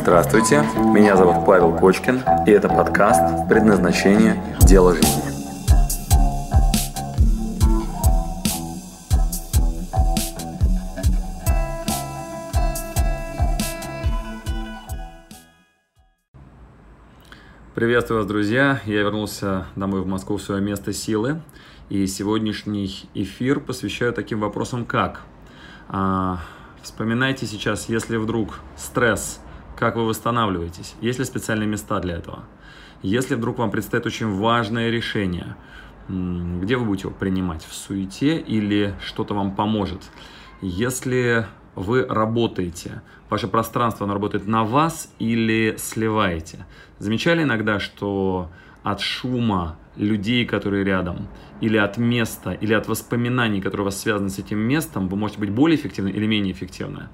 Здравствуйте, меня зовут Павел Кочкин, и это подкаст «Предназначение. Дело жизни». Приветствую вас, друзья! Я вернулся домой в Москву в свое место силы. И сегодняшний эфир посвящаю таким вопросам, как а, Вспоминайте сейчас, если вдруг стресс, как вы восстанавливаетесь, есть ли специальные места для этого. Если вдруг вам предстоит очень важное решение, где вы будете его принимать, в суете или что-то вам поможет. Если вы работаете, ваше пространство, оно работает на вас или сливаете. Замечали иногда, что от шума людей, которые рядом, или от места, или от воспоминаний, которые у вас связаны с этим местом, вы можете быть более эффективны или менее эффективны.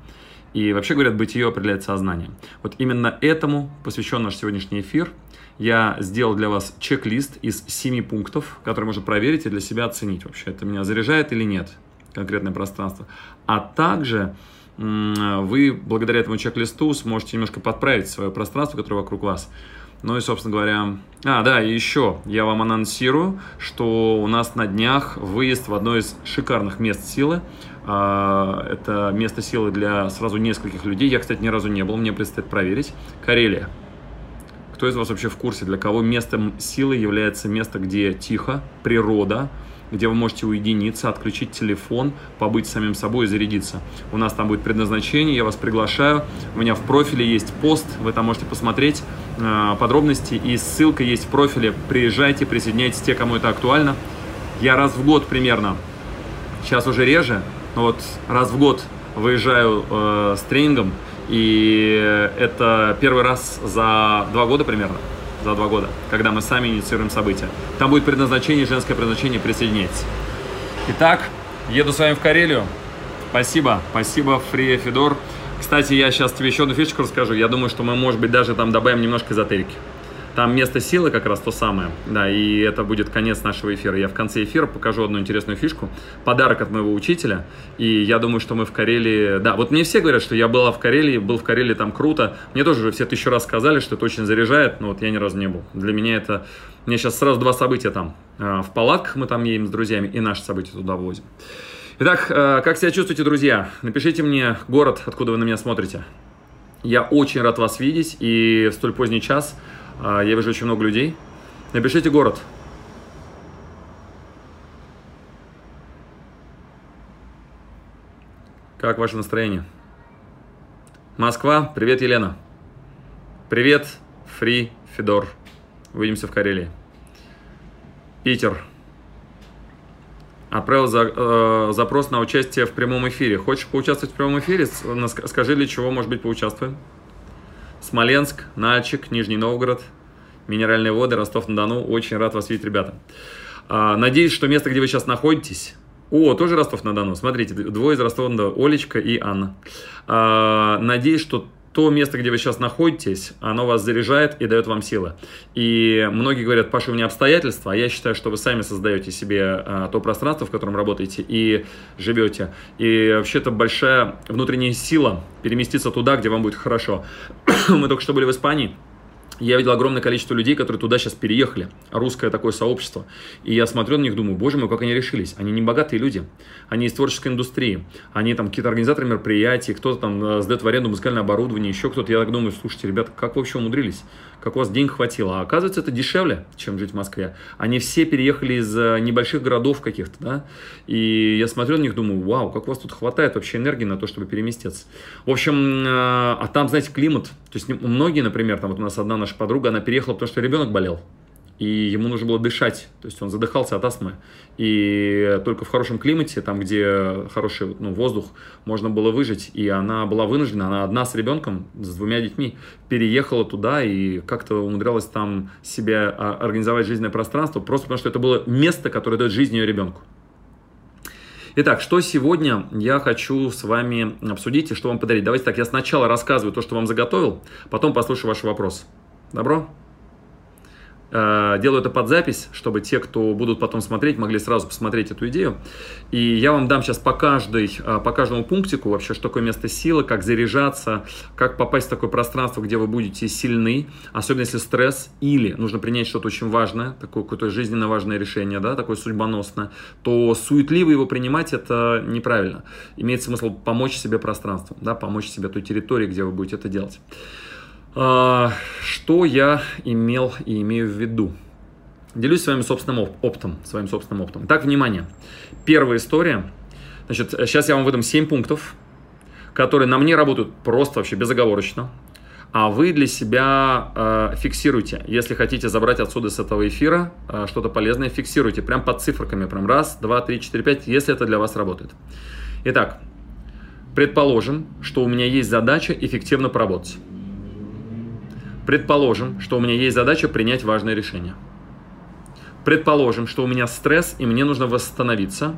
И вообще говорят, бытие определяет сознание. Вот именно этому посвящен наш сегодняшний эфир. Я сделал для вас чек-лист из семи пунктов, которые можно проверить и для себя оценить вообще, это меня заряжает или нет, конкретное пространство. А также вы благодаря этому чек-листу сможете немножко подправить свое пространство, которое вокруг вас. Ну и, собственно говоря... А, да, и еще я вам анонсирую, что у нас на днях выезд в одно из шикарных мест силы. А, это место силы для сразу нескольких людей. Я, кстати, ни разу не был, мне предстоит проверить. Карелия. Кто из вас вообще в курсе, для кого местом силы является место, где тихо, природа, где вы можете уединиться, отключить телефон, побыть самим собой и зарядиться. У нас там будет предназначение, я вас приглашаю. У меня в профиле есть пост, вы там можете посмотреть э, подробности и ссылка есть в профиле. Приезжайте, присоединяйтесь те, кому это актуально. Я раз в год примерно, сейчас уже реже, но вот раз в год выезжаю э, с тренингом, и это первый раз за два года примерно за два года, когда мы сами инициируем события. Там будет предназначение, женское предназначение, присоединяйтесь. Итак, еду с вами в Карелию. Спасибо, спасибо, Фрия Федор. Кстати, я сейчас тебе еще одну фишечку расскажу. Я думаю, что мы, может быть, даже там добавим немножко эзотерики. Там место силы как раз то самое. Да, и это будет конец нашего эфира. Я в конце эфира покажу одну интересную фишку. Подарок от моего учителя. И я думаю, что мы в Карелии... Да, вот мне все говорят, что я была в Карелии, был в Карелии, там круто. Мне тоже уже все тысячу раз сказали, что это очень заряжает, но вот я ни разу не был. Для меня это... Мне сейчас сразу два события там. А, в палатках мы там едем с друзьями, и наши события туда возим. Итак, а, как себя чувствуете, друзья? Напишите мне город, откуда вы на меня смотрите. Я очень рад вас видеть, и в столь поздний час я вижу очень много людей. Напишите город. Как ваше настроение? Москва, привет, Елена. Привет, Фри, Федор. Увидимся в Карелии. Питер. Отправил за, э, запрос на участие в прямом эфире. Хочешь поучаствовать в прямом эфире? Скажи, для чего, может быть, поучаствуем. Смоленск, Нальчик, Нижний Новгород, Минеральные воды, Ростов-на-Дону. Очень рад вас видеть, ребята. А, надеюсь, что место, где вы сейчас находитесь, о, тоже Ростов-на-Дону. Смотрите, двое из Ростова-на-Дону, Олечка и Анна. А, надеюсь, что то место, где вы сейчас находитесь, оно вас заряжает и дает вам силы. И многие говорят, Паша, у меня обстоятельства, а я считаю, что вы сами создаете себе а, то пространство, в котором работаете и живете. И вообще это большая внутренняя сила переместиться туда, где вам будет хорошо. Мы только что были в Испании. Я видел огромное количество людей, которые туда сейчас переехали, русское такое сообщество. И я смотрю на них, думаю, боже мой, как они решились. Они не богатые люди, они из творческой индустрии, они там какие-то организаторы мероприятий, кто-то там э, сдает в аренду музыкальное оборудование, еще кто-то. Я так думаю, слушайте, ребята, как вы вообще умудрились? Как у вас денег хватило? А оказывается, это дешевле, чем жить в Москве. Они все переехали из э, небольших городов каких-то, да? И я смотрю на них, думаю, вау, как у вас тут хватает вообще энергии на то, чтобы переместиться. В общем, э, а там, знаете, климат. То есть многие, например, там вот у нас одна наша подруга, она переехала, потому что ребенок болел. И ему нужно было дышать, то есть он задыхался от астмы. И только в хорошем климате, там, где хороший ну, воздух, можно было выжить. И она была вынуждена, она одна с ребенком, с двумя детьми, переехала туда и как-то умудрялась там себе а, организовать жизненное пространство, просто потому что это было место, которое дает жизнь ее ребенку. Итак, что сегодня я хочу с вами обсудить и что вам подарить. Давайте так, я сначала рассказываю то, что вам заготовил, потом послушаю ваши вопросы. Добро? Э, делаю это под запись, чтобы те, кто будут потом смотреть, могли сразу посмотреть эту идею. И я вам дам сейчас по, каждой, э, по каждому пунктику вообще, что такое место силы, как заряжаться, как попасть в такое пространство, где вы будете сильны, особенно если стресс, или нужно принять что-то очень важное, такое какое-то жизненно важное решение, да, такое судьбоносное, то суетливо его принимать это неправильно. Имеет смысл помочь себе пространством, да, помочь себе той территории, где вы будете это делать. А, что я имел и имею в виду? Делюсь своим собственным опытом, своим собственным опытом. Итак, внимание. Первая история. Значит, сейчас я вам выдам 7 пунктов, которые на мне работают просто вообще безоговорочно. А вы для себя э, фиксируйте. Если хотите забрать отсюда с этого эфира э, что-то полезное, фиксируйте. Прям под цифрами. Прям раз, два, три, четыре, пять, если это для вас работает. Итак, предположим, что у меня есть задача эффективно поработать. Предположим, что у меня есть задача принять важное решение. Предположим, что у меня стресс и мне нужно восстановиться.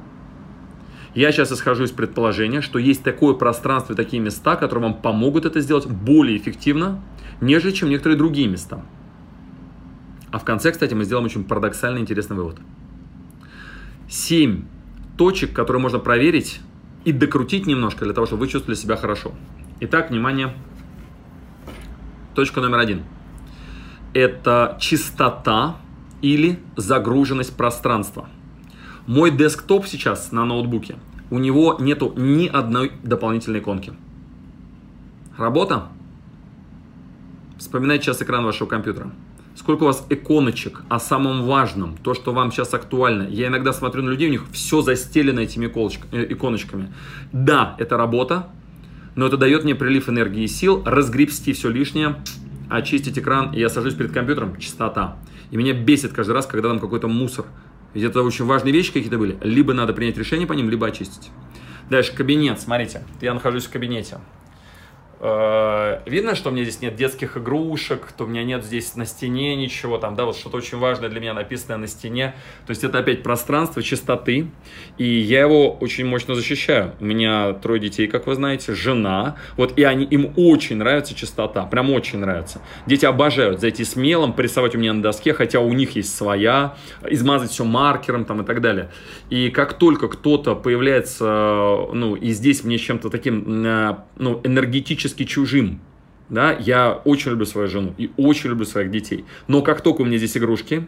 Я сейчас исхожу из предположения, что есть такое пространство и такие места, которые вам помогут это сделать более эффективно, нежели чем некоторые другие места. А в конце, кстати, мы сделаем очень парадоксальный интересный вывод. Семь точек, которые можно проверить и докрутить немножко для того, чтобы вы чувствовали себя хорошо. Итак, внимание, Точка номер один. Это чистота или загруженность пространства. Мой десктоп сейчас на ноутбуке, у него нету ни одной дополнительной иконки. Работа? Вспоминайте сейчас экран вашего компьютера. Сколько у вас иконочек о самом важном, то, что вам сейчас актуально. Я иногда смотрю на людей, у них все застелено этими э, иконочками. Да, это работа, но это дает мне прилив энергии и сил, разгребсти все лишнее, очистить экран, и я сажусь перед компьютером, чистота. И меня бесит каждый раз, когда там какой-то мусор. Ведь это очень важные вещи какие-то были. Либо надо принять решение по ним, либо очистить. Дальше кабинет, смотрите, я нахожусь в кабинете. Э, видно, что у меня здесь нет детских игрушек, то у меня нет здесь на стене ничего, там, да, вот что-то очень важное для меня написанное на стене. То есть это опять пространство чистоты, и я его очень мощно защищаю. У меня трое детей, как вы знаете, жена, вот, и они, им очень нравится чистота, прям очень нравится. Дети обожают зайти смелым, порисовать у меня на доске, хотя у них есть своя, измазать все маркером там и так далее. И как только кто-то появляется, ну, и здесь мне чем-то таким, э, ну, энергетическим практически чужим. Да, я очень люблю свою жену и очень люблю своих детей. Но как только у меня здесь игрушки,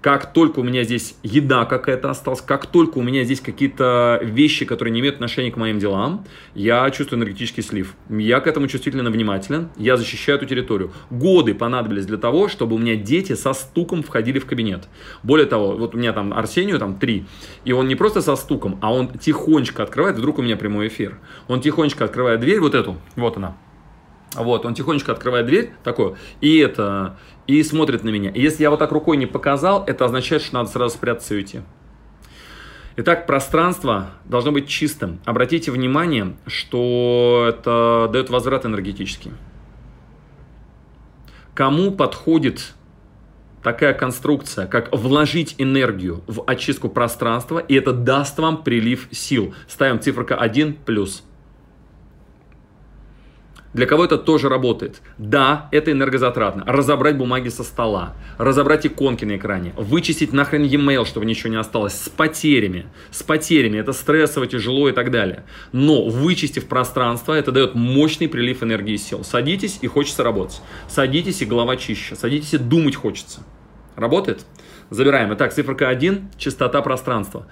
как только у меня здесь еда какая-то осталась, как только у меня здесь какие-то вещи, которые не имеют отношения к моим делам, я чувствую энергетический слив. Я к этому чувствительно внимателен, я защищаю эту территорию. Годы понадобились для того, чтобы у меня дети со стуком входили в кабинет. Более того, вот у меня там Арсению там три, и он не просто со стуком, а он тихонечко открывает, вдруг у меня прямой эфир. Он тихонечко открывает дверь, вот эту, вот она, вот, он тихонечко открывает дверь, такое, и это, и смотрит на меня. И если я вот так рукой не показал, это означает, что надо сразу спрятаться и уйти. Итак, пространство должно быть чистым. Обратите внимание, что это дает возврат энергетический. Кому подходит такая конструкция, как вложить энергию в очистку пространства, и это даст вам прилив сил. Ставим циферка 1 плюс. Для кого это тоже работает. Да, это энергозатратно. Разобрать бумаги со стола, разобрать иконки на экране, вычистить нахрен e-mail, чтобы ничего не осталось, с потерями. С потерями, это стрессово, тяжело и так далее. Но вычистив пространство, это дает мощный прилив энергии и сил. Садитесь и хочется работать. Садитесь и голова чище. Садитесь и думать хочется. Работает? Забираем. Итак, циферка 1, чистота пространства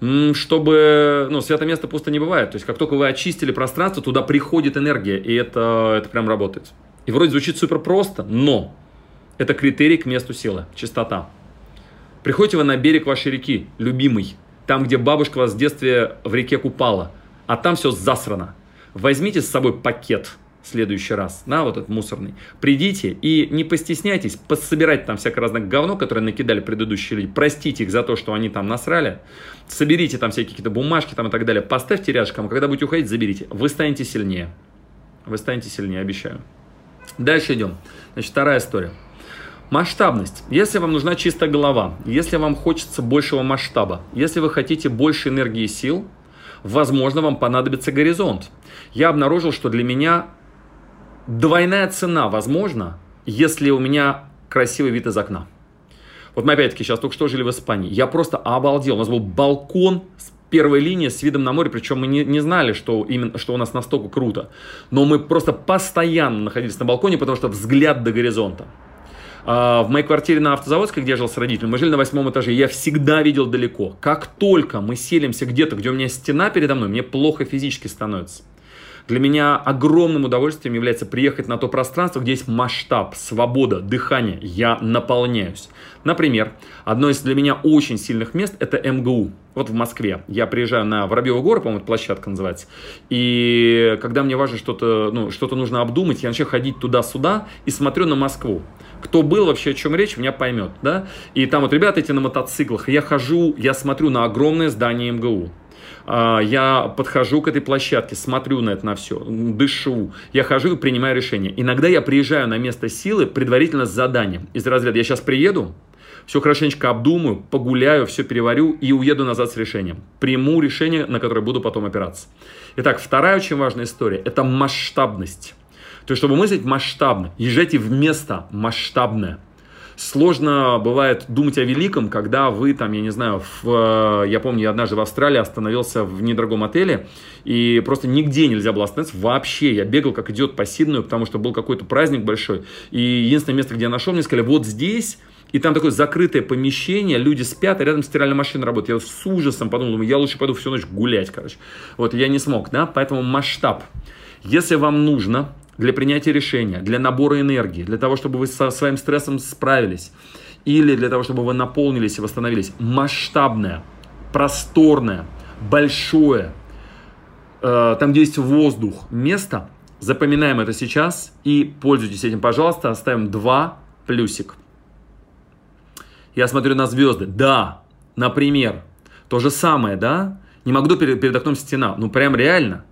чтобы, ну, святое место пусто не бывает. То есть, как только вы очистили пространство, туда приходит энергия, и это, это прям работает. И вроде звучит супер просто, но это критерий к месту силы, чистота. Приходите вы на берег вашей реки, любимый, там, где бабушка вас в детстве в реке купала, а там все засрано. Возьмите с собой пакет – следующий раз, да, вот этот мусорный, придите и не постесняйтесь пособирать там всякое разное говно, которое накидали предыдущие люди, простите их за то, что они там насрали, соберите там всякие какие-то бумажки там и так далее, поставьте рядышком, а когда будете уходить, заберите. Вы станете сильнее. Вы станете сильнее, обещаю. Дальше идем. Значит, вторая история. Масштабность. Если вам нужна чистая голова, если вам хочется большего масштаба, если вы хотите больше энергии и сил, возможно, вам понадобится горизонт. Я обнаружил, что для меня Двойная цена возможна, если у меня красивый вид из окна. Вот мы опять-таки сейчас только что жили в Испании. Я просто обалдел. У нас был балкон с первой линии с видом на море, причем мы не, не знали, что, именно, что у нас настолько круто. Но мы просто постоянно находились на балконе, потому что взгляд до горизонта. А, в моей квартире на Автозаводской, где я жил с родителями, мы жили на восьмом этаже, я всегда видел далеко. Как только мы селимся где-то, где у меня стена передо мной, мне плохо физически становится. Для меня огромным удовольствием является приехать на то пространство, где есть масштаб, свобода, дыхание. Я наполняюсь. Например, одно из для меня очень сильных мест – это МГУ. Вот в Москве. Я приезжаю на Воробьеву гору, по-моему, площадка называется. И когда мне важно что-то, ну, что-то нужно обдумать, я начинаю ходить туда-сюда и смотрю на Москву кто был вообще, о чем речь, меня поймет, да, и там вот ребята эти на мотоциклах, я хожу, я смотрю на огромное здание МГУ, я подхожу к этой площадке, смотрю на это на все, дышу, я хожу и принимаю решение. Иногда я приезжаю на место силы предварительно с заданием. Из разряда я сейчас приеду, все хорошенечко обдумаю, погуляю, все переварю и уеду назад с решением. Приму решение, на которое буду потом опираться. Итак, вторая очень важная история – это масштабность. То есть, чтобы мыслить масштабно, езжайте в место масштабное сложно бывает думать о великом, когда вы там, я не знаю, в, э, я помню, я однажды в Австралии остановился в недорогом отеле, и просто нигде нельзя было остановиться вообще. Я бегал как идет по Сиднею, потому что был какой-то праздник большой. И единственное место, где я нашел, мне сказали, вот здесь и там такое закрытое помещение, люди спят, а рядом стиральная машина работает. Я с ужасом подумал, думаю, я лучше пойду всю ночь гулять, короче. Вот, я не смог, да, поэтому масштаб. Если вам нужно для принятия решения, для набора энергии, для того, чтобы вы со своим стрессом справились, или для того, чтобы вы наполнились и восстановились. Масштабное, просторное, большое, э, там, где есть воздух, место. Запоминаем это сейчас и пользуйтесь этим, пожалуйста. Оставим два плюсик. Я смотрю на звезды. Да, например, то же самое, да? Не могу перед, перед окном стена. Ну, прям реально.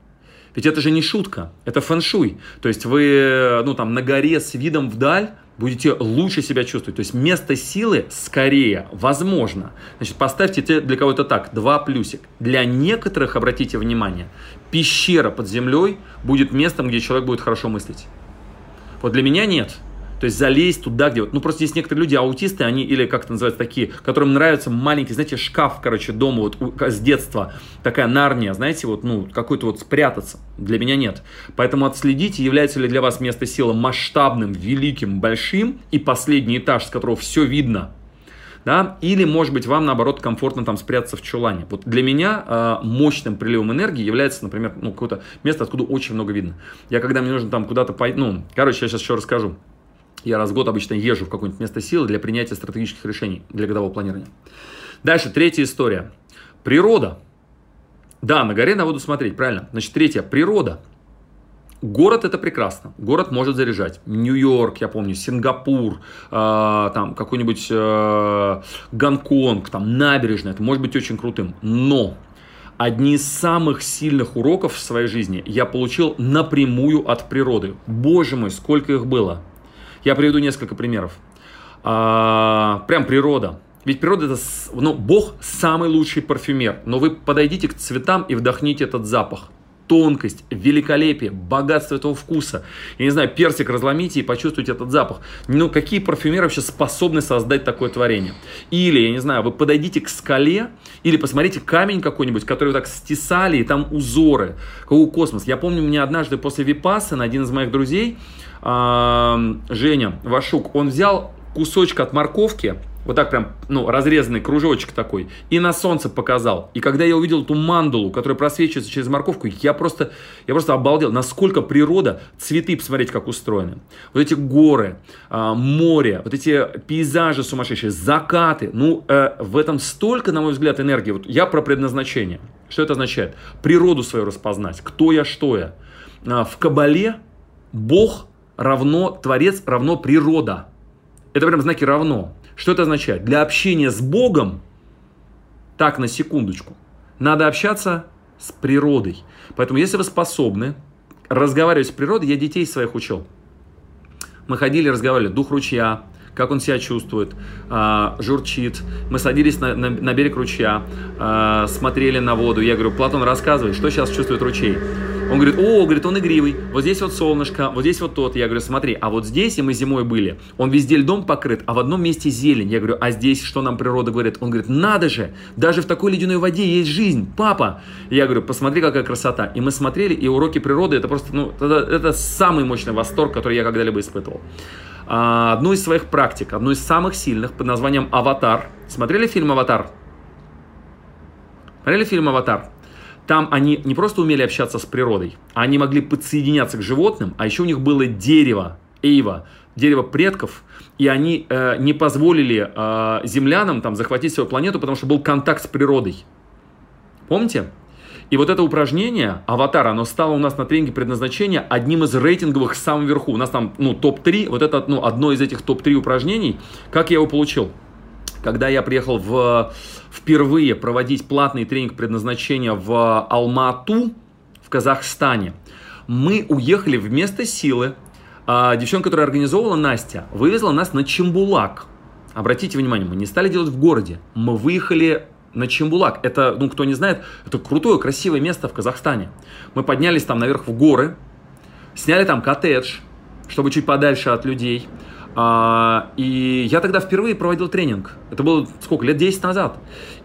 Ведь это же не шутка, это фэншуй. То есть вы, ну там, на горе с видом вдаль будете лучше себя чувствовать. То есть место силы скорее возможно. Значит, поставьте для кого-то так, два плюсик. Для некоторых, обратите внимание, пещера под землей будет местом, где человек будет хорошо мыслить. Вот для меня нет. То есть залезть туда, где вот, ну просто есть некоторые люди, аутисты, они, или как это называется, такие, которым нравится маленький, знаете, шкаф, короче, дома вот с детства, такая нарния, знаете, вот, ну, какой-то вот спрятаться. Для меня нет. Поэтому отследите, является ли для вас место силы масштабным, великим, большим, и последний этаж, с которого все видно, да, или, может быть, вам, наоборот, комфортно там спрятаться в чулане. Вот для меня э, мощным приливом энергии является, например, ну, какое-то место, откуда очень много видно. Я, когда мне нужно там куда-то пойти, ну, короче, я сейчас еще расскажу. Я раз в год обычно езжу в какое-нибудь место силы для принятия стратегических решений для годового планирования. Дальше, третья история. Природа. Да, на горе на воду смотреть, правильно. Значит, третья. Природа. Город это прекрасно. Город может заряжать. Нью-Йорк, я помню, Сингапур, э, там какой-нибудь э, Гонконг, там набережная. Это может быть очень крутым. Но одни из самых сильных уроков в своей жизни я получил напрямую от природы. Боже мой, сколько их было. Я приведу несколько примеров. А, прям природа. Ведь природа это, ну, Бог самый лучший парфюмер. Но вы подойдите к цветам и вдохните этот запах. Тонкость, великолепие, богатство этого вкуса. Я не знаю, персик разломите и почувствуйте этот запах. Ну, какие парфюмеры вообще способны создать такое творение? Или, я не знаю, вы подойдите к скале, или посмотрите камень какой-нибудь, который вы так стесали, и там узоры, как у космос. Я помню, мне однажды после Випассана один из моих друзей, Женя Вашук, он взял кусочек от морковки, вот так прям, ну, разрезанный кружочек такой, и на солнце показал. И когда я увидел эту мандулу, которая просвечивается через морковку, я просто, я просто обалдел, насколько природа, цветы, посмотреть, как устроены. Вот эти горы, а, море, вот эти пейзажи сумасшедшие, закаты, ну, э, в этом столько, на мой взгляд, энергии. Вот я про предназначение. Что это означает? Природу свою распознать, кто я, что я. А, в Кабале Бог равно Творец, равно природа. Это прям знаки равно. Что это означает? Для общения с Богом, так на секундочку, надо общаться с природой. Поэтому если вы способны разговаривать с природой, я детей своих учил. Мы ходили, разговаривали, дух ручья, как он себя чувствует, э, журчит. Мы садились на, на, на берег ручья, э, смотрели на воду. Я говорю, Платон, рассказывай, что сейчас чувствует ручей. Он говорит, о, говорит, он игривый, вот здесь вот солнышко, вот здесь вот тот. Я говорю, смотри, а вот здесь, и мы зимой были, он везде льдом покрыт, а в одном месте зелень. Я говорю, а здесь что нам природа говорит? Он говорит, надо же, даже в такой ледяной воде есть жизнь, папа. Я говорю, посмотри, какая красота. И мы смотрели, и уроки природы, это просто, ну, это, это самый мощный восторг, который я когда-либо испытывал. А, одну из своих практик, одну из самых сильных под названием «Аватар». Смотрели фильм «Аватар»? Смотрели фильм «Аватар»? Там они не просто умели общаться с природой, а они могли подсоединяться к животным, а еще у них было дерево, эйва, дерево предков, и они э, не позволили э, землянам там захватить свою планету, потому что был контакт с природой. Помните? И вот это упражнение, аватар, оно стало у нас на тренинге предназначения одним из рейтинговых самом верху. У нас там, ну, топ-3, вот это, ну, одно из этих топ-3 упражнений. Как я его получил? Когда я приехал в, впервые проводить платный тренинг предназначения в Алмату, в Казахстане, мы уехали вместо силы. А, девчонка, которая организовывала, Настя, вывезла нас на Чембулак. Обратите внимание, мы не стали делать в городе. Мы выехали на Чембулак. Это, ну, кто не знает, это крутое, красивое место в Казахстане. Мы поднялись там наверх в горы, сняли там коттедж, чтобы чуть подальше от людей. А, и я тогда впервые проводил тренинг. Это было сколько, лет 10 назад.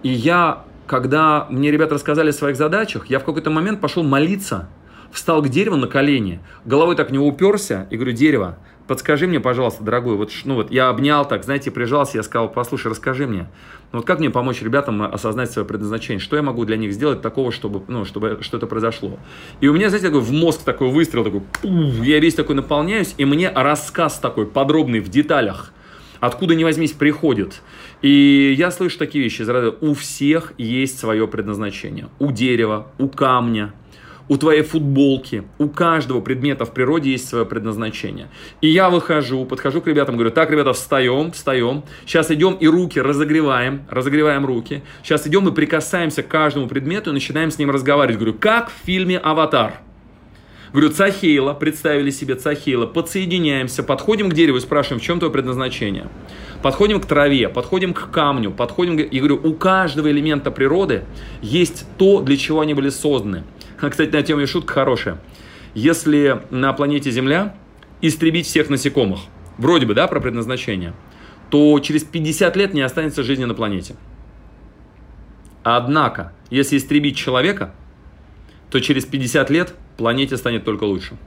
И я, когда мне ребята рассказали о своих задачах, я в какой-то момент пошел молиться, встал к дереву на колени, головой так не уперся и говорю, дерево, подскажи мне, пожалуйста, дорогой, вот, ну вот я обнял так, знаете, прижался, я сказал, послушай, расскажи мне, ну вот как мне помочь ребятам осознать свое предназначение, что я могу для них сделать такого, чтобы, ну, чтобы что-то произошло. И у меня, знаете, такой в мозг такой выстрел, такой, пуф, я весь такой наполняюсь, и мне рассказ такой подробный в деталях, откуда ни возьмись, приходит. И я слышу такие вещи, у всех есть свое предназначение, у дерева, у камня, у твоей футболки, у каждого предмета в природе есть свое предназначение. И я выхожу, подхожу к ребятам, говорю, так, ребята, встаем, встаем, сейчас идем и руки разогреваем, разогреваем руки, сейчас идем и прикасаемся к каждому предмету и начинаем с ним разговаривать. Говорю, как в фильме «Аватар». Говорю, Цахейла, представили себе Цахейла, подсоединяемся, подходим к дереву и спрашиваем, в чем твое предназначение. Подходим к траве, подходим к камню, подходим. И говорю, у каждого элемента природы есть то, для чего они были созданы. Кстати, на тему шутка хорошая. Если на планете Земля истребить всех насекомых, вроде бы, да, про предназначение, то через 50 лет не останется жизни на планете. Однако, если истребить человека, то через 50 лет планете станет только лучше.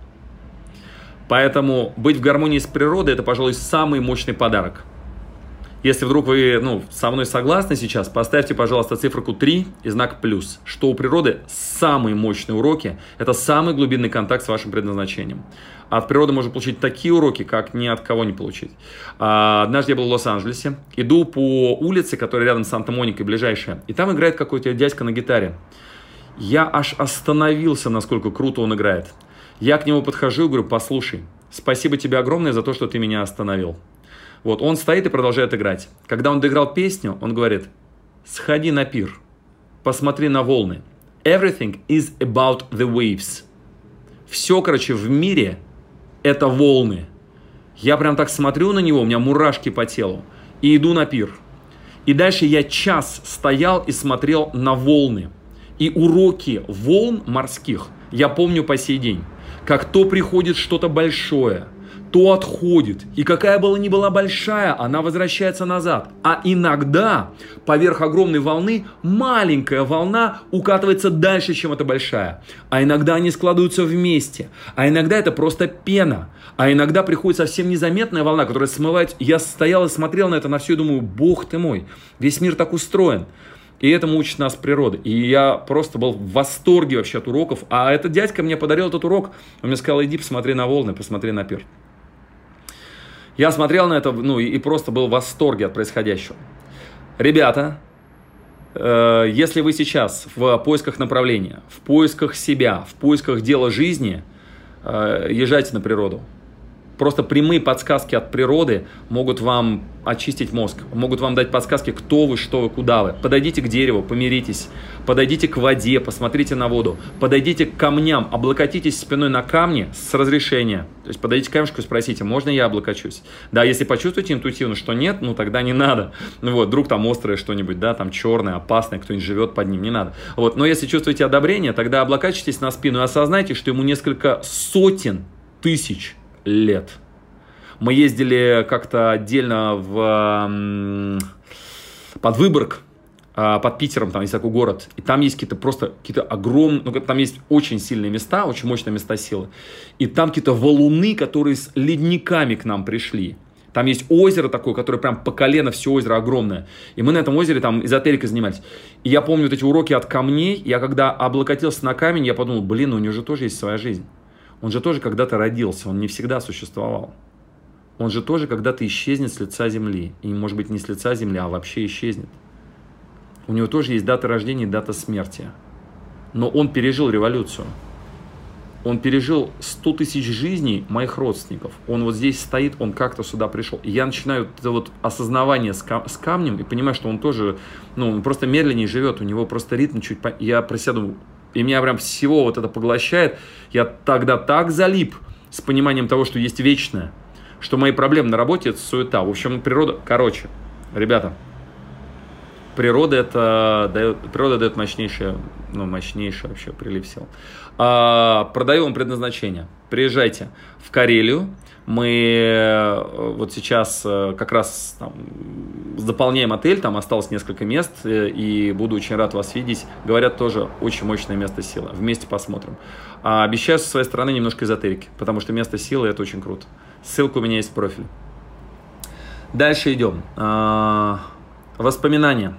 Поэтому быть в гармонии с природой – это, пожалуй, самый мощный подарок – если вдруг вы ну, со мной согласны сейчас, поставьте, пожалуйста, циферку 3 и знак плюс, что у природы самые мощные уроки, это самый глубинный контакт с вашим предназначением. От природы можно получить такие уроки, как ни от кого не получить. А, однажды я был в Лос-Анджелесе, иду по улице, которая рядом с Санта-Моникой, ближайшая, и там играет какой-то дядька на гитаре. Я аж остановился, насколько круто он играет. Я к нему подхожу и говорю, послушай, спасибо тебе огромное за то, что ты меня остановил. Вот, он стоит и продолжает играть. Когда он доиграл песню, он говорит, сходи на пир, посмотри на волны. Everything is about the waves. Все, короче, в мире это волны. Я прям так смотрю на него, у меня мурашки по телу, и иду на пир. И дальше я час стоял и смотрел на волны. И уроки волн морских я помню по сей день. Как то приходит что-то большое – то отходит. И какая была ни была большая, она возвращается назад. А иногда поверх огромной волны маленькая волна укатывается дальше, чем эта большая. А иногда они складываются вместе. А иногда это просто пена. А иногда приходит совсем незаметная волна, которая смывает. Я стоял и смотрел на это на все и думаю, бог ты мой, весь мир так устроен. И этому учит нас природа. И я просто был в восторге вообще от уроков. А этот дядька мне подарил этот урок. Он мне сказал, иди посмотри на волны, посмотри на пир. Я смотрел на это, ну, и, просто был в восторге от происходящего. Ребята, э, если вы сейчас в поисках направления, в поисках себя, в поисках дела жизни, э, езжайте на природу. Просто прямые подсказки от природы могут вам очистить мозг, могут вам дать подсказки, кто вы, что вы, куда вы. Подойдите к дереву, помиритесь, подойдите к воде, посмотрите на воду, подойдите к камням, облокотитесь спиной на камни с разрешения. То есть подойдите к камешку и спросите, можно я облокочусь? Да, если почувствуете интуитивно, что нет, ну тогда не надо. Ну вот, вдруг там острое что-нибудь, да, там черное, опасное, кто-нибудь живет под ним, не надо. Вот, но если чувствуете одобрение, тогда облокачивайтесь на спину и осознайте, что ему несколько сотен тысяч лет. Мы ездили как-то отдельно в под Выборг, а, под Питером, там есть такой город, и там есть какие-то просто какие-то огромные, ну, там есть очень сильные места, очень мощные места силы, и там какие-то валуны, которые с ледниками к нам пришли. Там есть озеро такое, которое прям по колено все озеро огромное. И мы на этом озере там эзотерикой занимались. И я помню вот эти уроки от камней. Я когда облокотился на камень, я подумал, блин, у него же тоже есть своя жизнь. Он же тоже когда-то родился, он не всегда существовал. Он же тоже когда-то исчезнет с лица земли. И может быть не с лица земли, а вообще исчезнет. У него тоже есть дата рождения и дата смерти. Но он пережил революцию. Он пережил 100 тысяч жизней моих родственников. Он вот здесь стоит, он как-то сюда пришел. И я начинаю это вот осознавание с, кам- с камнем и понимаю, что он тоже, ну, он просто медленнее живет, у него просто ритм чуть... По... Я про себя думаю, и меня прям всего вот это поглощает. Я тогда так залип с пониманием того, что есть вечное, что мои проблемы на работе – это суета. В общем, природа... Короче, ребята, природа это дает, природа дает мощнейшее, ну, мощнейший вообще прилив сил. А, продаю вам предназначение. Приезжайте в Карелию. Мы э, вот сейчас э, как раз там, заполняем отель, там осталось несколько мест, э, и буду очень рад вас видеть. Говорят, тоже очень мощное место силы. Вместе посмотрим. А обещаю со своей стороны немножко эзотерики, потому что место силы это очень круто. Ссылка у меня есть в профиле. Дальше идем. А, воспоминания.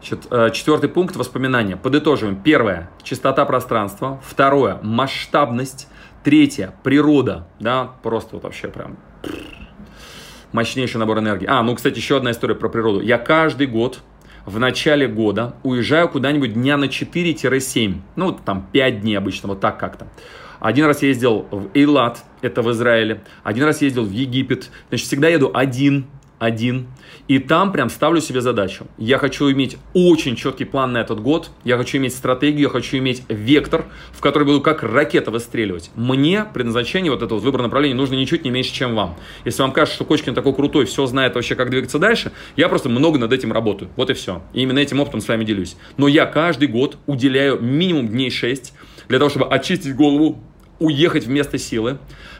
Четвертый пункт – воспоминания. Подытоживаем. Первое – чистота пространства. Второе – масштабность. Третье, природа, да, просто вот вообще прям мощнейший набор энергии. А, ну, кстати, еще одна история про природу. Я каждый год в начале года уезжаю куда-нибудь дня на 4-7, ну, там 5 дней обычно, вот так как-то. Один раз я ездил в Эйлат, это в Израиле. Один раз ездил в Египет. Значит, всегда еду один один. И там прям ставлю себе задачу. Я хочу иметь очень четкий план на этот год. Я хочу иметь стратегию, я хочу иметь вектор, в который буду как ракета выстреливать. Мне предназначение, вот это вот выбор направления, нужно ничуть не меньше, чем вам. Если вам кажется, что Кочкин такой крутой, все знает вообще, как двигаться дальше, я просто много над этим работаю. Вот и все. И именно этим опытом с вами делюсь. Но я каждый год уделяю минимум дней 6 для того, чтобы очистить голову, уехать в место силы,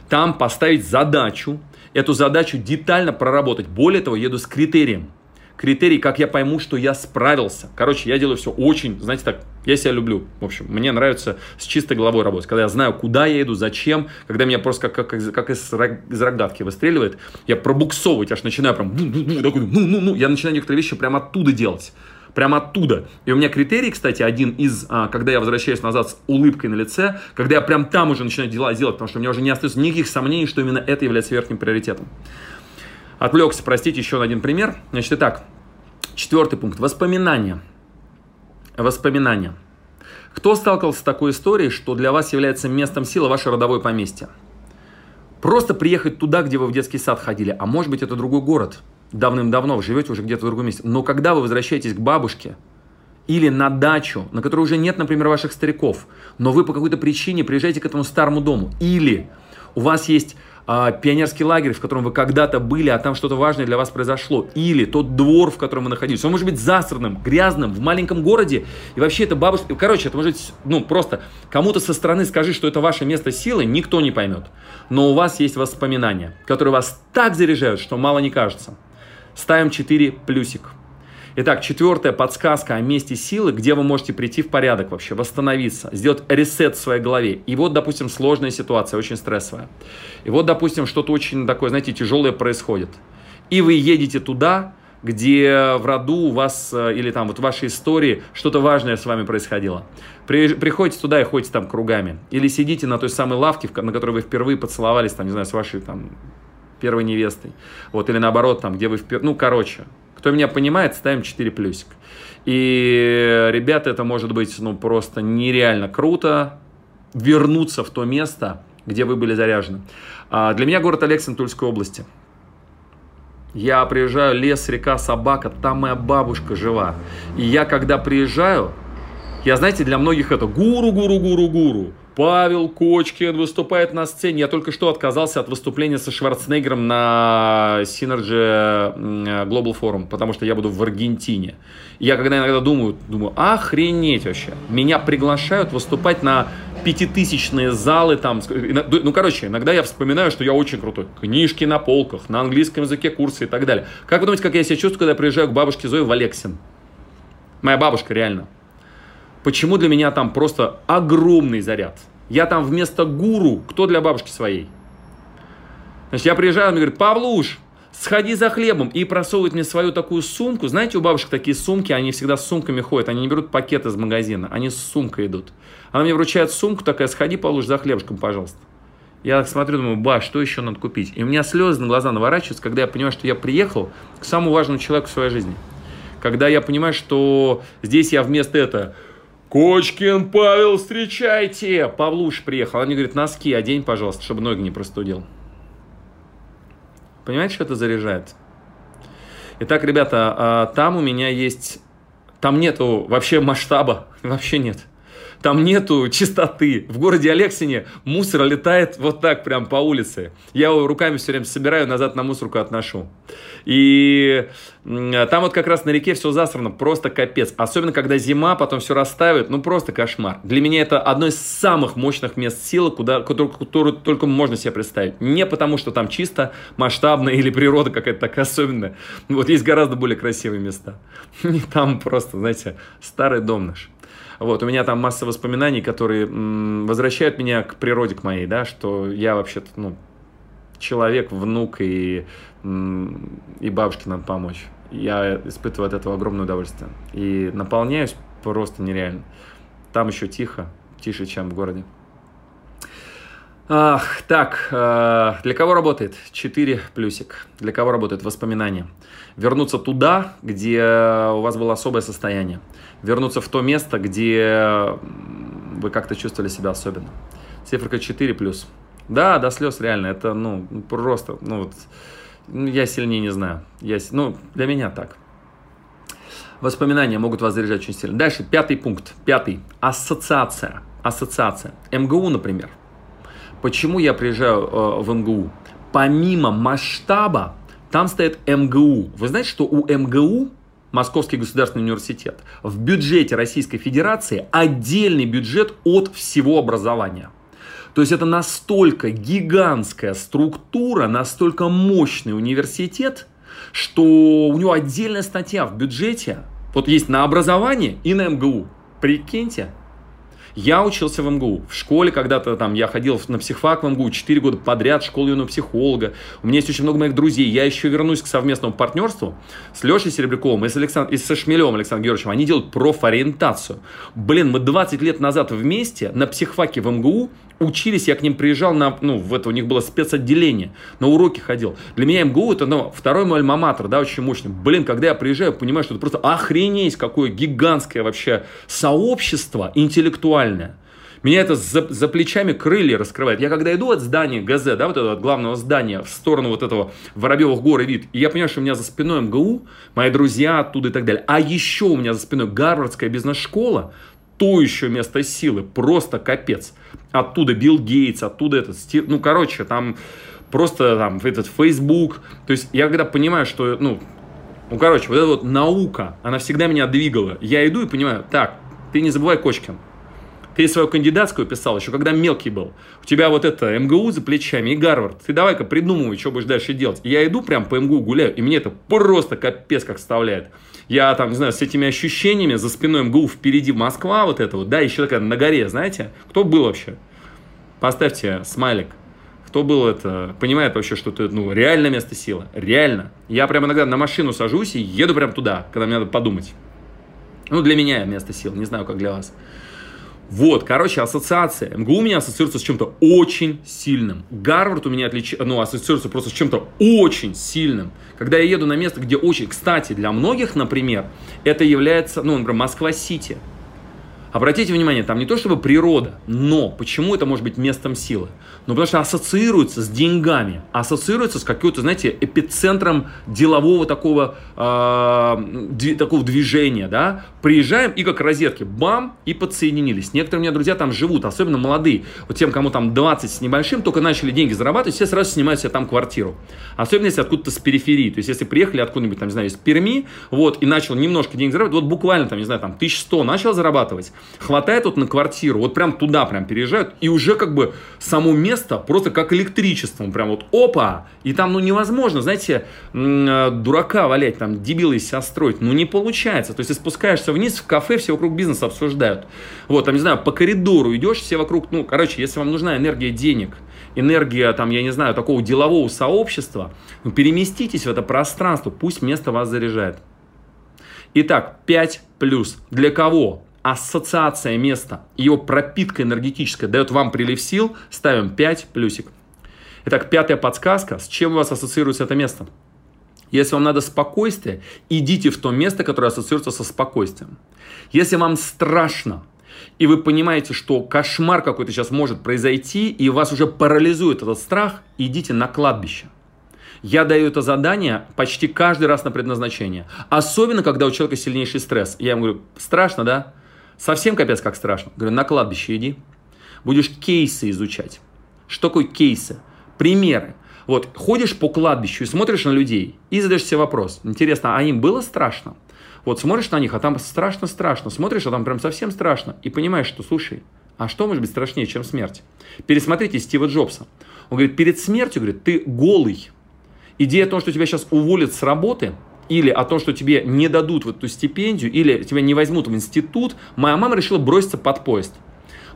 там поставить задачу, эту задачу детально проработать. Более того, еду с критерием. Критерий, как я пойму, что я справился. Короче, я делаю все очень, знаете, так, я себя люблю. В общем, мне нравится с чистой головой работать. Когда я знаю, куда я иду, зачем, когда меня просто как, как, как из, из рогатки выстреливает, я пробуксовывать аж начинаю прям, ну-ну-ну, я начинаю некоторые вещи прям оттуда делать прямо оттуда. И у меня критерий, кстати, один из, а, когда я возвращаюсь назад с улыбкой на лице, когда я прям там уже начинаю дела делать, потому что у меня уже не остается никаких сомнений, что именно это является верхним приоритетом. Отвлекся, простите, еще на один пример. Значит, итак, четвертый пункт. Воспоминания. Воспоминания. Кто сталкивался с такой историей, что для вас является местом силы ваше родовое поместье? Просто приехать туда, где вы в детский сад ходили, а может быть это другой город – давным-давно, вы живете уже где-то в другом месте. Но когда вы возвращаетесь к бабушке или на дачу, на которой уже нет, например, ваших стариков, но вы по какой-то причине приезжаете к этому старому дому, или у вас есть а, пионерский лагерь, в котором вы когда-то были, а там что-то важное для вас произошло, или тот двор, в котором вы находились, он может быть засранным, грязным, в маленьком городе, и вообще это бабушка, короче, это может быть, ну, просто кому-то со стороны скажи, что это ваше место силы, никто не поймет, но у вас есть воспоминания, которые вас так заряжают, что мало не кажется. Ставим 4 плюсик. Итак, четвертая подсказка о месте силы, где вы можете прийти в порядок вообще, восстановиться, сделать ресет в своей голове. И вот, допустим, сложная ситуация, очень стрессовая. И вот, допустим, что-то очень такое, знаете, тяжелое происходит. И вы едете туда, где в роду у вас э, или там вот в вашей истории что-то важное с вами происходило. При, приходите туда и ходите там кругами. Или сидите на той самой лавке, на которой вы впервые поцеловались, там, не знаю, с вашей там первой невестой. Вот, или наоборот, там, где вы впервые... Ну, короче, кто меня понимает, ставим 4 плюсик. И, ребята, это может быть, ну, просто нереально круто вернуться в то место, где вы были заряжены. А, для меня город Алексин Тульской области. Я приезжаю, лес, река, собака, там моя бабушка жива. И я когда приезжаю, я, знаете, для многих это гуру, гуру, гуру, гуру. Павел Кочкин выступает на сцене. Я только что отказался от выступления со Шварценеггером на Synergy Global Forum, потому что я буду в Аргентине. Я когда иногда думаю, думаю, охренеть вообще. Меня приглашают выступать на пятитысячные залы там. Ну, короче, иногда я вспоминаю, что я очень крутой. Книжки на полках, на английском языке курсы и так далее. Как вы думаете, как я себя чувствую, когда приезжаю к бабушке Зои в Алексин? Моя бабушка, реально. Почему для меня там просто огромный заряд? Я там вместо гуру, кто для бабушки своей? Значит, я приезжаю, он мне говорит, Павлуш, сходи за хлебом. И просовывает мне свою такую сумку. Знаете, у бабушек такие сумки, они всегда с сумками ходят. Они не берут пакет из магазина, они с сумкой идут. Она мне вручает сумку такая, сходи, Павлуш, за хлебушком, пожалуйста. Я смотрю, думаю, ба, что еще надо купить? И у меня слезы на глаза наворачиваются, когда я понимаю, что я приехал к самому важному человеку в своей жизни. Когда я понимаю, что здесь я вместо этого Кочкин Павел, встречайте! Павлуш приехал. Они говорят, носки одень, пожалуйста, чтобы ноги не простудил. Понимаете, что это заряжает? Итак, ребята, а, там у меня есть... Там нету вообще масштаба, вообще нет. Там нету чистоты. В городе Алексине мусор летает вот так прям по улице. Я его руками все время собираю, назад на мусорку отношу. И там вот как раз на реке все засрано, просто капец. Особенно, когда зима, потом все растает, ну просто кошмар. Для меня это одно из самых мощных мест силы, куда, которую только можно себе представить. Не потому, что там чисто, масштабно или природа какая-то такая особенная. Вот есть гораздо более красивые места. И там просто, знаете, старый дом наш. Вот, у меня там масса воспоминаний, которые м, возвращают меня к природе, к моей, да, что я вообще-то, ну, человек, внук и, м, и бабушке надо помочь. Я испытываю от этого огромное удовольствие. И наполняюсь просто нереально. Там еще тихо, тише, чем в городе. Ах, так, э, для кого работает? 4 плюсик. Для кого работает воспоминания? Вернуться туда, где у вас было особое состояние. Вернуться в то место, где вы как-то чувствовали себя особенно. Циферка 4 плюс. Да, до слез реально. Это, ну, просто, ну, вот, ну, я сильнее не знаю. Я, ну, для меня так. Воспоминания могут вас заряжать очень сильно. Дальше, пятый пункт. Пятый. Ассоциация. Ассоциация. МГУ, например. Почему я приезжаю э, в МГУ? Помимо масштаба, там стоит МГУ. Вы знаете, что у МГУ, Московский государственный университет, в бюджете Российской Федерации отдельный бюджет от всего образования. То есть это настолько гигантская структура, настолько мощный университет, что у него отдельная статья в бюджете. Вот есть на образование и на МГУ. Прикиньте, я учился в МГУ. В школе когда-то там я ходил на психфак в МГУ 4 года подряд, школу юного психолога. У меня есть очень много моих друзей. Я еще вернусь к совместному партнерству с Лешей Серебряковым и с, Александ... и со Шмелевым Александром Георгиевичем. Они делают профориентацию. Блин, мы 20 лет назад вместе на психфаке в МГУ учились, я к ним приезжал на, ну, в это у них было спецотделение, на уроки ходил. Для меня МГУ это, ну, второй мой альма-матер, да, очень мощный. Блин, когда я приезжаю, понимаю, что это просто охренеть, какое гигантское вообще сообщество интеллектуальное. Меня это за, за плечами крылья раскрывает. Я когда иду от здания ГЗ, да, вот этого от главного здания, в сторону вот этого Воробьевых гор и вид, и я понимаю, что у меня за спиной МГУ, мои друзья оттуда и так далее. А еще у меня за спиной Гарвардская бизнес-школа, то еще место силы, просто капец. Оттуда Билл Гейтс, оттуда этот, ну, короче, там просто там этот Facebook. То есть я когда понимаю, что, ну, ну, короче, вот эта вот наука, она всегда меня двигала. Я иду и понимаю, так, ты не забывай Кочкин. Ты свою кандидатскую писал еще, когда мелкий был. У тебя вот это МГУ за плечами и Гарвард. Ты давай-ка придумывай, что будешь дальше делать. И я иду прям по МГУ гуляю, и мне это просто капец как вставляет. Я там, не знаю, с этими ощущениями, за спиной МГУ впереди Москва вот это вот, да, еще такая на горе, знаете. Кто был вообще? Поставьте смайлик. Кто был это, понимает вообще, что это ну, реально место силы. Реально. Я прям иногда на машину сажусь и еду прям туда, когда мне надо подумать. Ну, для меня место силы, не знаю, как для вас. Вот, короче, ассоциация. МГУ у меня ассоциируется с чем-то очень сильным. Гарвард у меня отлич... ну, ассоциируется просто с чем-то очень сильным. Когда я еду на место, где очень... Кстати, для многих, например, это является, ну, например, Москва-Сити. Обратите внимание, там не то чтобы природа, но почему это может быть местом силы? Ну, потому что ассоциируется с деньгами, ассоциируется с каким-то, знаете, эпицентром делового такого, э, такого движения, да? Приезжаем и как розетки, бам, и подсоединились. Некоторые у меня друзья там живут, особенно молодые. Вот тем, кому там 20 с небольшим, только начали деньги зарабатывать, все сразу снимают себе там квартиру. Особенно если откуда-то с периферии. То есть, если приехали откуда-нибудь, там, не знаю, из Перми, вот, и начал немножко денег зарабатывать, вот буквально, там, не знаю, там, 1100 начал зарабатывать, хватает вот на квартиру, вот прям туда прям переезжают, и уже как бы само место просто как электричеством, прям вот опа, и там, ну, невозможно, знаете, э, дурака валять, там, дебилы из себя строить, ну, не получается, то есть, ты спускаешься вниз в кафе, все вокруг бизнеса обсуждают, вот, там, не знаю, по коридору идешь, все вокруг, ну, короче, если вам нужна энергия денег, энергия, там, я не знаю, такого делового сообщества, ну, переместитесь в это пространство, пусть место вас заряжает. Итак, 5 плюс. Для кого? Ассоциация места, ее пропитка энергетическая дает вам прилив сил, ставим 5 плюсик. Итак, пятая подсказка. С чем у вас ассоциируется это место? Если вам надо спокойствие, идите в то место, которое ассоциируется со спокойствием. Если вам страшно, и вы понимаете, что кошмар какой-то сейчас может произойти, и вас уже парализует этот страх, идите на кладбище. Я даю это задание почти каждый раз на предназначение. Особенно, когда у человека сильнейший стресс. Я ему говорю, страшно, да? Совсем капец как страшно. Говорю, на кладбище иди. Будешь кейсы изучать. Что такое кейсы? Примеры. Вот, ходишь по кладбищу и смотришь на людей и задаешь себе вопрос. Интересно, а им было страшно? Вот смотришь на них, а там страшно-страшно. Смотришь, а там прям совсем страшно. И понимаешь, что, слушай, а что может быть страшнее, чем смерть? Пересмотрите Стива Джобса. Он говорит, перед смертью, говорит, ты голый. Идея о том, что тебя сейчас уволят с работы – или о том, что тебе не дадут вот эту стипендию, или тебя не возьмут в институт, моя мама решила броситься под поезд.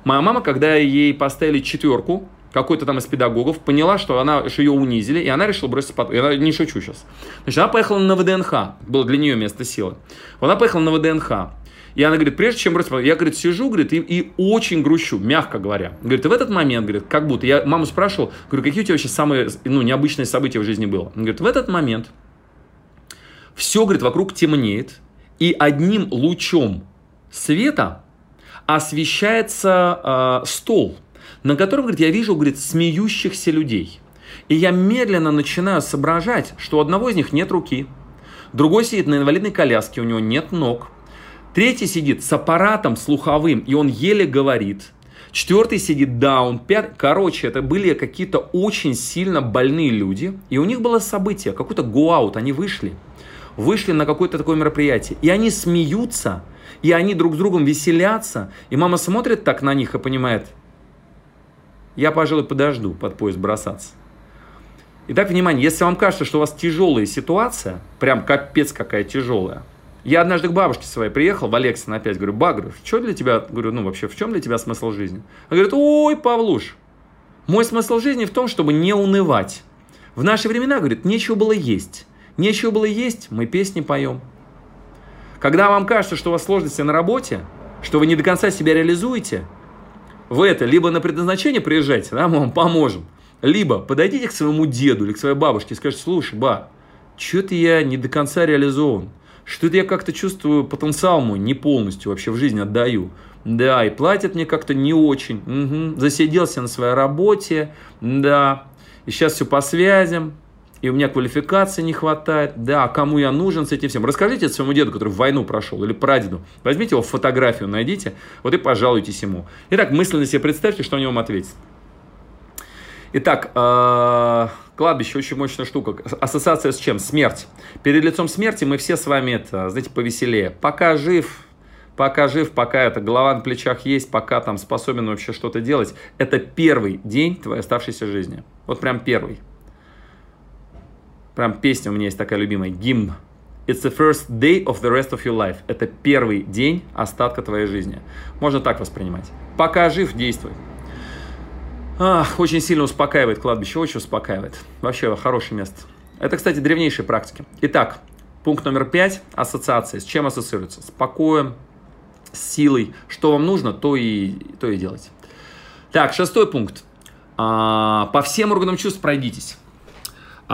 Моя мама, когда ей поставили четверку, какой-то там из педагогов, поняла, что, она, что ее унизили, и она решила броситься под... Я не шучу сейчас. Значит, она поехала на ВДНХ, было для нее место силы. Она поехала на ВДНХ, и она говорит, прежде чем броситься, я, говорит, сижу, говорит, и, и очень грущу, мягко говоря. Говорит, и в этот момент, говорит, как будто, я маму спрашивал, говорю, какие у тебя вообще самые, ну, необычные события в жизни было? Он говорит, в этот момент все, говорит, вокруг темнеет, и одним лучом света освещается э, стол, на котором, говорит, я вижу, говорит, смеющихся людей. И я медленно начинаю соображать, что у одного из них нет руки, другой сидит на инвалидной коляске, у него нет ног, третий сидит с аппаратом слуховым, и он еле говорит, четвертый сидит даун, пятый... Короче, это были какие-то очень сильно больные люди, и у них было событие, какой-то go-out, они вышли – вышли на какое-то такое мероприятие, и они смеются, и они друг с другом веселятся, и мама смотрит так на них и понимает, я, пожалуй, подожду под поезд бросаться. Итак, внимание, если вам кажется, что у вас тяжелая ситуация, прям капец какая тяжелая, я однажды к бабушке своей приехал, в Алексин опять, говорю, ба, говорю, что для тебя, говорю, ну вообще, в чем для тебя смысл жизни? Она говорит, ой, Павлуш, мой смысл жизни в том, чтобы не унывать. В наши времена, говорит, нечего было есть. Нечего было есть, мы песни поем. Когда вам кажется, что у вас сложности на работе, что вы не до конца себя реализуете, вы это либо на предназначение приезжайте, да, мы вам поможем, либо подойдите к своему деду или к своей бабушке и скажите, слушай, ба, что-то я не до конца реализован, что-то я как-то чувствую потенциал мой не полностью вообще в жизни отдаю. Да, и платят мне как-то не очень. Угу. Засиделся на своей работе, да. И сейчас все по связям, и у меня квалификации не хватает, да, кому я нужен с этим всем. Расскажите это своему деду, который в войну прошел, или прадеду. Возьмите его фотографию, найдите, вот и пожалуйтесь ему. Итак, мысленно себе представьте, что они вам ответят. Итак, э, кладбище очень мощная штука. Ассоциация с чем? Смерть. Перед лицом смерти мы все с вами, это, знаете, повеселее. Пока жив, пока жив, пока это голова на плечах есть, пока там способен вообще что-то делать, это первый день твоей оставшейся жизни. Вот прям первый. Прям песня у меня есть такая любимая, гимн. It's the first day of the rest of your life. Это первый день остатка твоей жизни. Можно так воспринимать. Пока жив, действуй. Ах, очень сильно успокаивает кладбище, очень успокаивает. Вообще хорошее место. Это, кстати, древнейшие практики. Итак, пункт номер пять. Ассоциация. С чем ассоциируется? С покоем, с силой. Что вам нужно, то и, то и делайте. Так, шестой пункт. А, по всем органам чувств пройдитесь.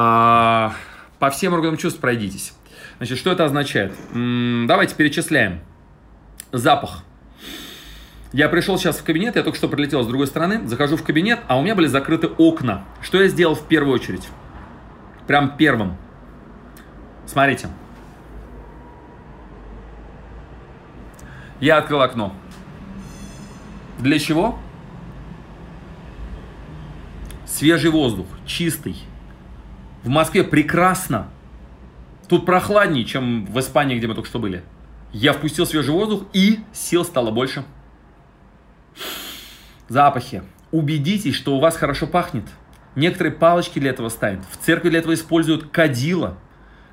А, по всем органам чувств пройдитесь. Значит, что это означает? Давайте перечисляем. Запах. Я пришел сейчас в кабинет, я только что прилетел с другой стороны, захожу в кабинет, а у меня были закрыты окна. Что я сделал в первую очередь? Прям первым. Смотрите. Я открыл окно. Для чего? Свежий воздух, чистый. В Москве прекрасно. Тут прохладнее, чем в Испании, где мы только что были. Я впустил свежий воздух и сил стало больше. Запахи. Убедитесь, что у вас хорошо пахнет. Некоторые палочки для этого ставят. В церкви для этого используют кадила.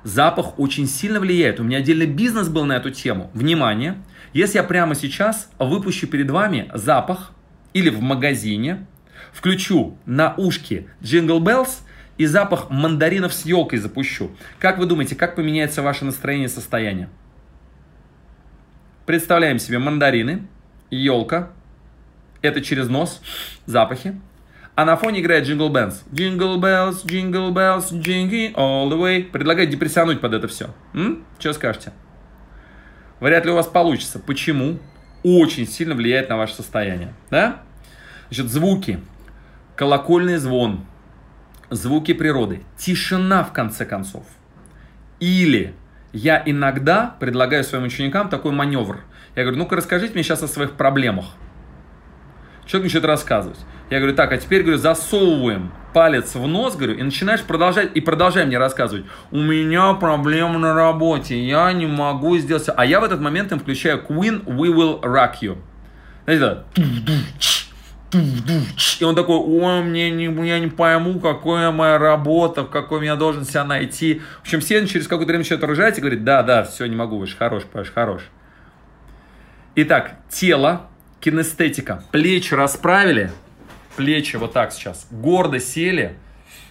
Запах очень сильно влияет. У меня отдельный бизнес был на эту тему. Внимание! Если я прямо сейчас выпущу перед вами запах или в магазине, включу на ушки Jingle Bells и запах мандаринов с елкой запущу. Как вы думаете, как поменяется ваше настроение и состояние? Представляем себе мандарины, елка, это через нос, запахи. А на фоне играет Jingle Bells. Jingle Bells, Jingle Bells, Jingle all the way. Предлагаю депрессионуть под это все. Что скажете? Вряд ли у вас получится. Почему? Очень сильно влияет на ваше состояние. Да? Значит, звуки. Колокольный звон. Звуки природы. Тишина, в конце концов. Или я иногда предлагаю своим ученикам такой маневр. Я говорю, ну-ка расскажите мне сейчас о своих проблемах. Человек начинает рассказывать. Я говорю, так, а теперь, говорю, засовываем палец в нос, говорю, и начинаешь продолжать, и продолжай мне рассказывать. У меня проблемы на работе, я не могу сделать... А я в этот момент им включаю Queen, We Will Rock You. Знаете, и он такой, ой, мне не, я не пойму, какая моя работа, в какой я должен себя найти. В общем, все через какое-то время начинают ржать и говорит, да, да, все, не могу, выше, хорош, Паш, хорош. Итак, тело, кинестетика. Плечи расправили, плечи вот так сейчас, гордо сели,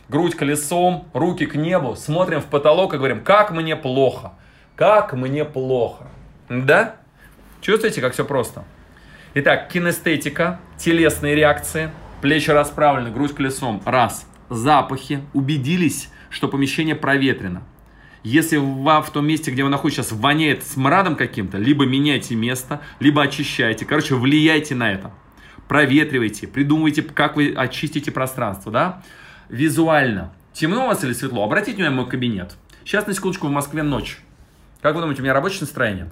грудь колесом, руки к небу, смотрим в потолок и говорим, как мне плохо, как мне плохо. Да? Чувствуете, как все просто? Итак, кинестетика, телесные реакции, плечи расправлены, грудь колесом. Раз. Запахи. Убедились, что помещение проветрено. Если в, в том месте, где вы находитесь сейчас, воняет смрадом каким-то, либо меняйте место, либо очищайте. Короче, влияйте на это. Проветривайте, придумывайте, как вы очистите пространство, да? Визуально. Темно у вас или светло? Обратите внимание на мой кабинет. Сейчас, на секундочку, в Москве ночь. Как вы думаете, у меня рабочее настроение?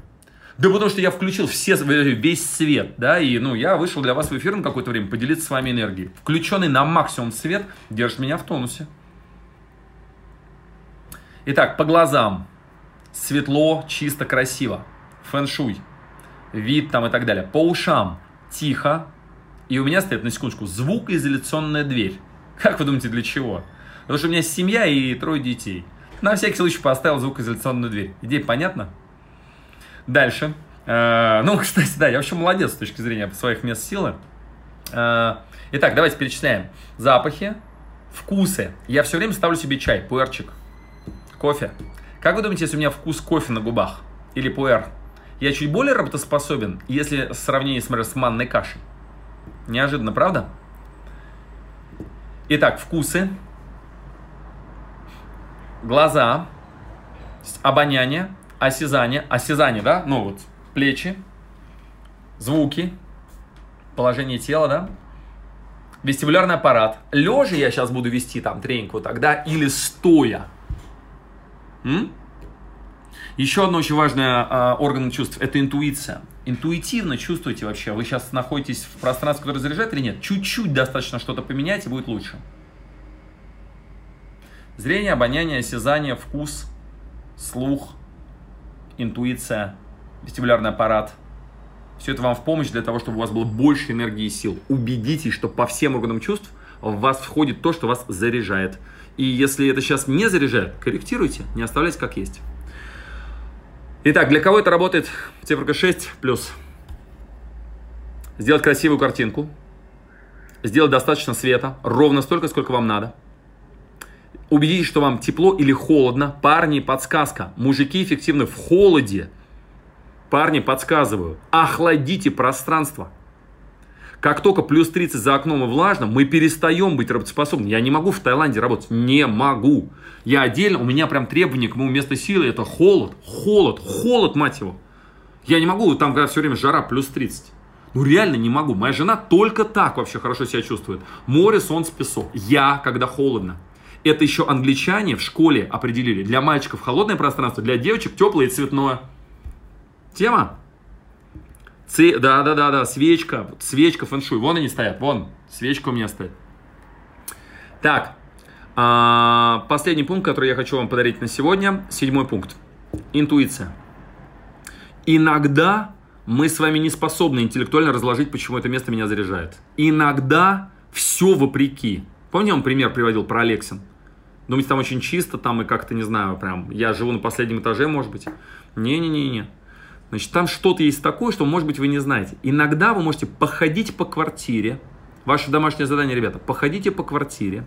Да потому что я включил все, весь свет, да, и, ну, я вышел для вас в эфир на какое-то время поделиться с вами энергией. Включенный на максимум свет держит меня в тонусе. Итак, по глазам. Светло, чисто, красиво. Фэн-шуй. Вид там и так далее. По ушам. Тихо. И у меня стоит, на секундочку, звукоизоляционная дверь. Как вы думаете, для чего? Потому что у меня семья и трое детей. На всякий случай поставил звукоизоляционную дверь. Идея понятна? Дальше. Э, ну, кстати, да, я вообще молодец с точки зрения своих мест силы. Э, итак, давайте перечисляем. Запахи, вкусы. Я все время ставлю себе чай, пуэрчик, кофе. Как вы думаете, если у меня вкус кофе на губах или пуэр, я чуть более работоспособен, если в сравнении, например, с манной кашей? Неожиданно, правда? Итак, вкусы, глаза, обоняние, осязание, осязание, да, ну вот, плечи, звуки, положение тела, да, вестибулярный аппарат. Лежа я сейчас буду вести там тренинг вот тогда или стоя. М? Еще одно очень важное э, орган чувств – это интуиция. Интуитивно чувствуете вообще, вы сейчас находитесь в пространстве, которое заряжает или нет. Чуть-чуть достаточно что-то поменять, и будет лучше. Зрение, обоняние, осязание, вкус, слух – интуиция, вестибулярный аппарат. Все это вам в помощь для того, чтобы у вас было больше энергии и сил. Убедитесь, что по всем органам чувств в вас входит то, что вас заряжает. И если это сейчас не заряжает, корректируйте, не оставляйте как есть. Итак, для кого это работает? Циферка 6 плюс. Сделать красивую картинку. Сделать достаточно света, ровно столько, сколько вам надо. Убедитесь, что вам тепло или холодно. Парни, подсказка. Мужики эффективны в холоде. Парни, подсказываю. Охладите пространство. Как только плюс 30 за окном и влажно, мы перестаем быть работоспособными. Я не могу в Таиланде работать. Не могу. Я отдельно, у меня прям требование к моему месту силы, это холод, холод, холод, мать его. Я не могу, там когда все время жара плюс 30. Ну реально не могу. Моя жена только так вообще хорошо себя чувствует. Море, солнце, песок. Я, когда холодно. Это еще англичане в школе определили. Для мальчиков холодное пространство, для девочек теплое и цветное. Тема? Ци... Да, да, да, да, свечка, свечка фэншуй. Вон они стоят, вон, свечка у меня стоит. Так, а, последний пункт, который я хочу вам подарить на сегодня, седьмой пункт. Интуиция. Иногда мы с вами не способны интеллектуально разложить, почему это место меня заряжает. Иногда все вопреки. Помню, пример приводил про Алексин? Думаете, там очень чисто, там и как-то, не знаю, прям, я живу на последнем этаже, может быть? Не-не-не-не. Значит, там что-то есть такое, что, может быть, вы не знаете. Иногда вы можете походить по квартире. Ваше домашнее задание, ребята, походите по квартире,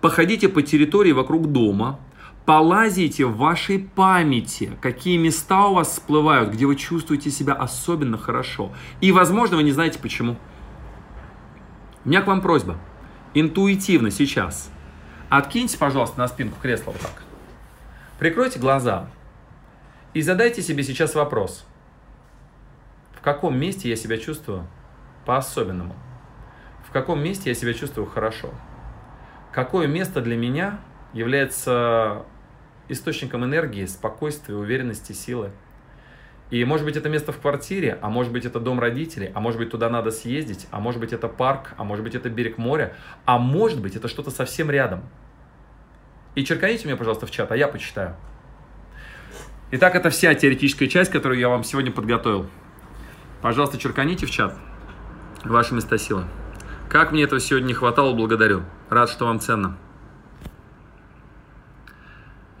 походите по территории вокруг дома, полазите в вашей памяти, какие места у вас всплывают, где вы чувствуете себя особенно хорошо. И, возможно, вы не знаете почему. У меня к вам просьба. Интуитивно сейчас откиньте, пожалуйста, на спинку кресла вот так. Прикройте глаза и задайте себе сейчас вопрос. В каком месте я себя чувствую по-особенному? В каком месте я себя чувствую хорошо? Какое место для меня является источником энергии, спокойствия, уверенности, силы. И может быть это место в квартире, а может быть это дом родителей, а может быть туда надо съездить, а может быть это парк, а может быть это берег моря, а может быть это что-то совсем рядом. И черканите мне, пожалуйста, в чат, а я почитаю. Итак, это вся теоретическая часть, которую я вам сегодня подготовил. Пожалуйста, черканите в чат ваши места силы. Как мне этого сегодня не хватало, благодарю. Рад, что вам ценно.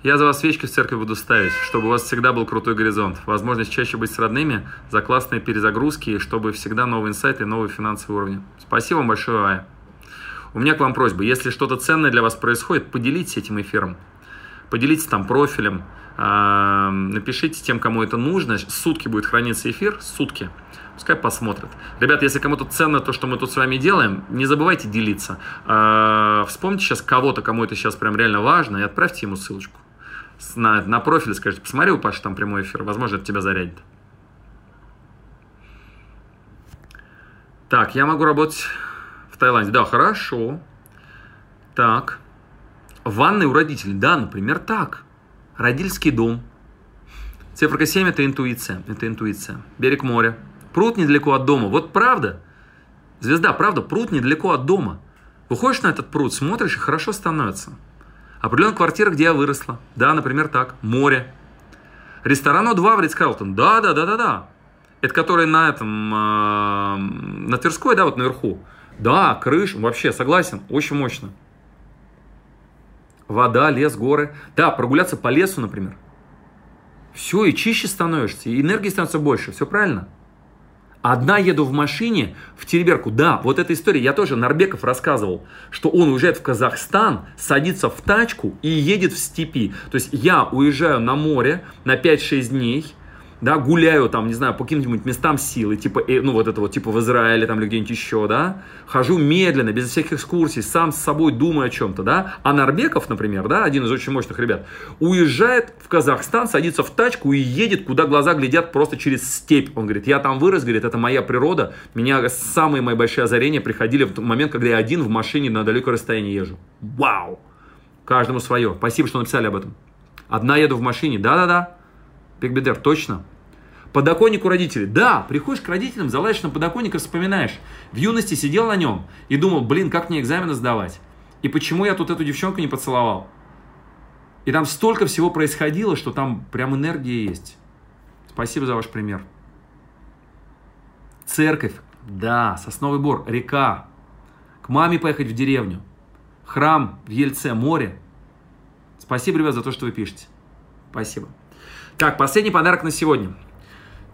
Я за вас свечки в церковь буду ставить, чтобы у вас всегда был крутой горизонт, возможность чаще быть с родными, за классные перезагрузки, и чтобы всегда новые инсайты и новые финансовые уровни. Спасибо вам большое, Ая. У меня к вам просьба, если что-то ценное для вас происходит, поделитесь этим эфиром. Поделитесь там профилем, а, напишите тем, кому это нужно. Сутки будет храниться эфир, сутки. Пускай посмотрят. Ребят, если кому-то ценно то, что мы тут с вами делаем, не забывайте делиться. А, вспомните сейчас кого-то, кому это сейчас прям реально важно, и отправьте ему ссылочку на, на профиль, скажите, посмотри, у Паши там прямой эфир, возможно, это тебя зарядит. Так, я могу работать Таиланде. Да, хорошо. Так. Ванной у родителей. Да, например, так. Родительский дом. Циферка 7 это интуиция. Это интуиция. Берег моря. Пруд недалеко от дома. Вот правда. Звезда, правда, пруд недалеко от дома. Выходишь на этот пруд, смотришь, и хорошо становится. Определенная квартира, где я выросла. Да, например, так. Море. Ресторан O2 в Ридс-Карлтон. Да, да, да, да, да. Это который на этом, э, на Тверской, да, вот наверху. Да, крыш, вообще, согласен, очень мощно. Вода, лес, горы. Да, прогуляться по лесу, например. Все, и чище становишься, и энергии становится больше, все правильно. Одна еду в машине в Тереберку. Да, вот эта история, я тоже, Нарбеков рассказывал, что он уезжает в Казахстан, садится в тачку и едет в степи. То есть я уезжаю на море на 5-6 дней, да, гуляю там, не знаю, по каким-нибудь местам силы, типа, э, ну, вот это вот, типа в Израиле там или где-нибудь еще, да, хожу медленно, без всяких экскурсий, сам с собой думаю о чем-то, да, а Нарбеков, например, да, один из очень мощных ребят, уезжает в Казахстан, садится в тачку и едет, куда глаза глядят просто через степь, он говорит, я там вырос, говорит, это моя природа, меня самые мои большие озарения приходили в тот момент, когда я один в машине на далекое расстояние езжу, вау, каждому свое, спасибо, что написали об этом, одна еду в машине, да-да-да, Бигбедер, точно, Подоконник у родителей. Да, приходишь к родителям, залазишь на подоконник и вспоминаешь. В юности сидел на нем и думал, блин, как мне экзамены сдавать? И почему я тут эту девчонку не поцеловал? И там столько всего происходило, что там прям энергия есть. Спасибо за ваш пример. Церковь. Да, Сосновый Бор, река. К маме поехать в деревню. Храм в Ельце, море. Спасибо, ребят, за то, что вы пишете. Спасибо. Так, последний подарок на сегодня.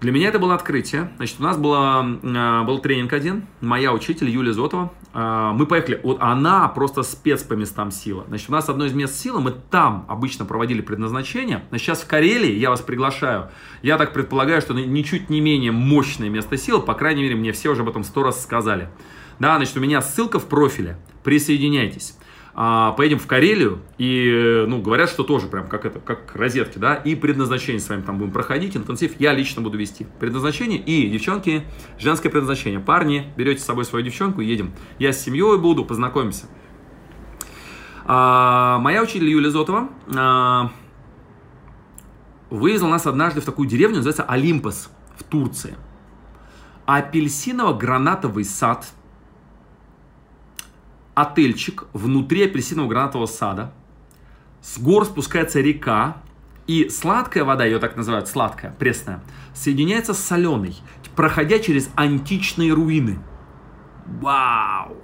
Для меня это было открытие. Значит, у нас было, а, был тренинг один, моя учитель Юлия Зотова. А, мы поехали, вот она просто спец по местам силы. Значит, у нас одно из мест силы, мы там обычно проводили предназначение. Значит, сейчас в Карелии я вас приглашаю. Я так предполагаю, что ничуть не менее мощное место силы, по крайней мере, мне все уже об этом сто раз сказали. Да, значит, у меня ссылка в профиле. Присоединяйтесь. А, поедем в Карелию, и, ну, говорят, что тоже прям как это, как розетки, да, и предназначение с вами там будем проходить, интенсив я лично буду вести. Предназначение и, девчонки, женское предназначение. Парни, берете с собой свою девчонку, едем. Я с семьей буду, познакомимся. А, моя учитель Юлия Зотова а, вывезла нас однажды в такую деревню, называется Олимпос в Турции. Апельсиново-гранатовый сад, отельчик внутри апельсиново-гранатового сада, с гор спускается река, и сладкая вода, ее так называют, сладкая, пресная, соединяется с соленой, проходя через античные руины. Вау!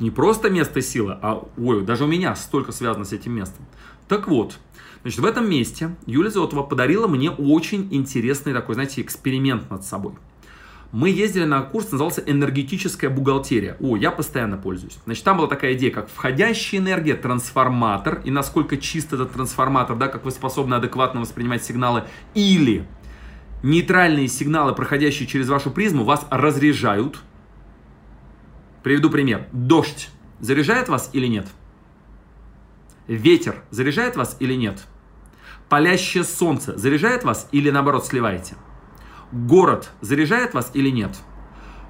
Не просто место силы, а, ой, даже у меня столько связано с этим местом. Так вот, значит, в этом месте Юлия Зотова подарила мне очень интересный такой, знаете, эксперимент над собой. Мы ездили на курс, назывался «Энергетическая бухгалтерия». О, я постоянно пользуюсь. Значит, там была такая идея, как входящая энергия, трансформатор, и насколько чист этот трансформатор, да, как вы способны адекватно воспринимать сигналы, или нейтральные сигналы, проходящие через вашу призму, вас разряжают. Приведу пример. Дождь заряжает вас или нет? Ветер заряжает вас или нет? Палящее солнце заряжает вас или наоборот сливаете? Город заряжает вас или нет?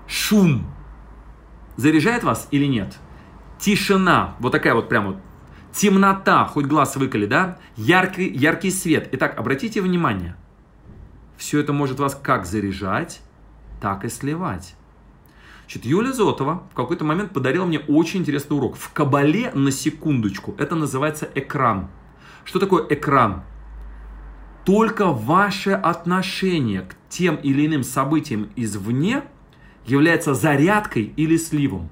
Шум заряжает вас или нет? Тишина, вот такая вот прямо темнота, хоть глаз выколи, да? Яркий, яркий свет. Итак, обратите внимание, все это может вас как заряжать, так и сливать. Значит, Юлия Зотова в какой-то момент подарила мне очень интересный урок. В Кабале, на секундочку, это называется экран. Что такое экран? Только ваше отношение к тем или иным событиям извне является зарядкой или сливом.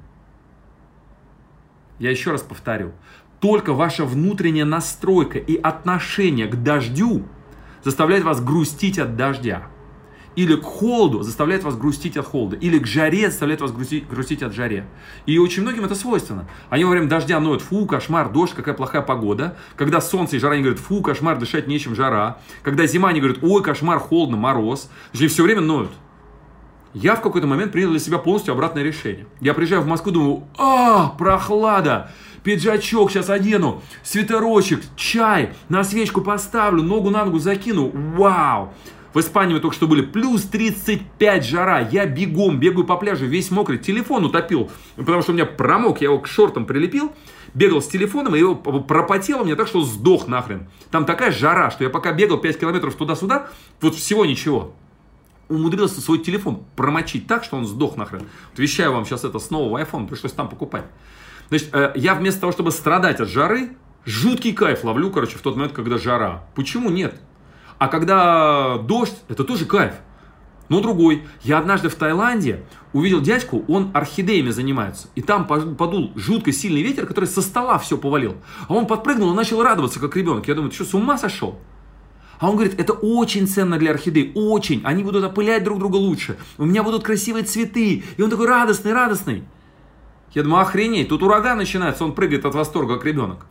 Я еще раз повторю. Только ваша внутренняя настройка и отношение к дождю заставляет вас грустить от дождя или к холоду заставляет вас грустить от холода, или к жаре заставляет вас грустить, грустить от жаре. И очень многим это свойственно. Они во время дождя ноют, фу, кошмар, дождь, какая плохая погода. Когда солнце и жара, они говорят, фу, кошмар, дышать нечем, жара. Когда зима, они говорят, ой, кошмар, холодно, мороз. Они все время ноют. Я в какой-то момент принял для себя полностью обратное решение. Я приезжаю в Москву, думаю, а, прохлада, пиджачок сейчас одену, свитерочек, чай, на свечку поставлю, ногу на ногу закину, вау. В Испании мы только что были плюс 35 жара. Я бегом бегаю по пляжу, весь мокрый. Телефон утопил, потому что у меня промок, я его к шортам прилепил. Бегал с телефоном, и его пропотело мне так, что сдох нахрен. Там такая жара, что я пока бегал 5 километров туда-сюда, вот всего ничего. Умудрился свой телефон промочить так, что он сдох нахрен. Вот вещаю вам сейчас это с нового iPhone, пришлось там покупать. Значит, э, я вместо того, чтобы страдать от жары, жуткий кайф ловлю, короче, в тот момент, когда жара. Почему нет? А когда дождь, это тоже кайф. Но другой. Я однажды в Таиланде увидел дядьку, он орхидеями занимается. И там подул жутко сильный ветер, который со стола все повалил. А он подпрыгнул и начал радоваться, как ребенок. Я думаю, ты что, с ума сошел? А он говорит, это очень ценно для орхидей, очень. Они будут опылять друг друга лучше. У меня будут красивые цветы. И он такой радостный, радостный. Я думаю, охренеть, тут ураган начинается, он прыгает от восторга, как ребенок.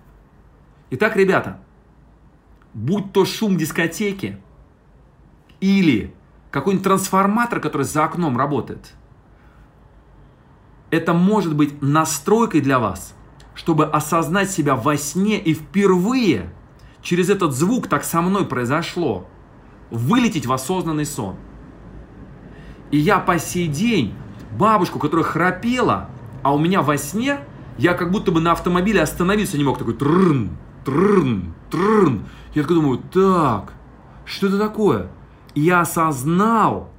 Итак, ребята, будь то шум дискотеки или какой-нибудь трансформатор, который за окном работает, это может быть настройкой для вас, чтобы осознать себя во сне и впервые через этот звук так со мной произошло, вылететь в осознанный сон. И я по сей день бабушку, которая храпела, а у меня во сне, я как будто бы на автомобиле остановиться не мог, такой трн, трн, трн. Я такой думаю, так, что это такое? Я осознал,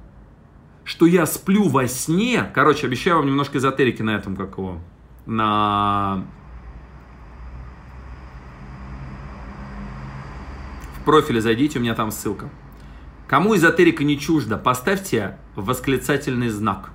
что я сплю во сне. Короче, обещаю вам немножко эзотерики на этом, как его, на... В профиле зайдите, у меня там ссылка. Кому эзотерика не чужда, поставьте восклицательный знак.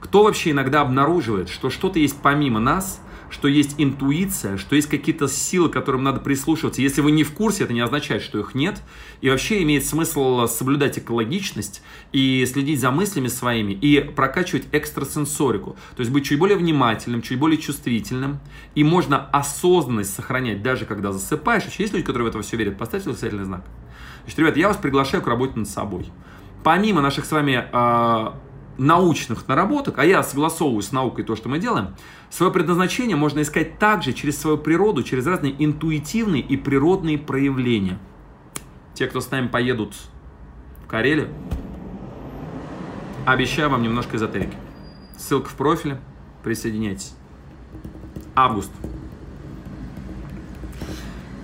Кто вообще иногда обнаруживает, что что-то есть помимо нас, что есть интуиция, что есть какие-то силы, которым надо прислушиваться. Если вы не в курсе, это не означает, что их нет. И вообще имеет смысл соблюдать экологичность и следить за мыслями своими и прокачивать экстрасенсорику. То есть быть чуть более внимательным, чуть более чувствительным. И можно осознанность сохранять даже когда засыпаешь. Еще есть люди, которые в это все верят. Поставьте восклицательный знак. Значит, ребята, я вас приглашаю к работе над собой. Помимо наших с вами э, научных наработок, а я согласовываю с наукой то, что мы делаем, свое предназначение можно искать также через свою природу, через разные интуитивные и природные проявления. Те, кто с нами поедут в Карелию, обещаю вам немножко эзотерики. Ссылка в профиле, присоединяйтесь. Август.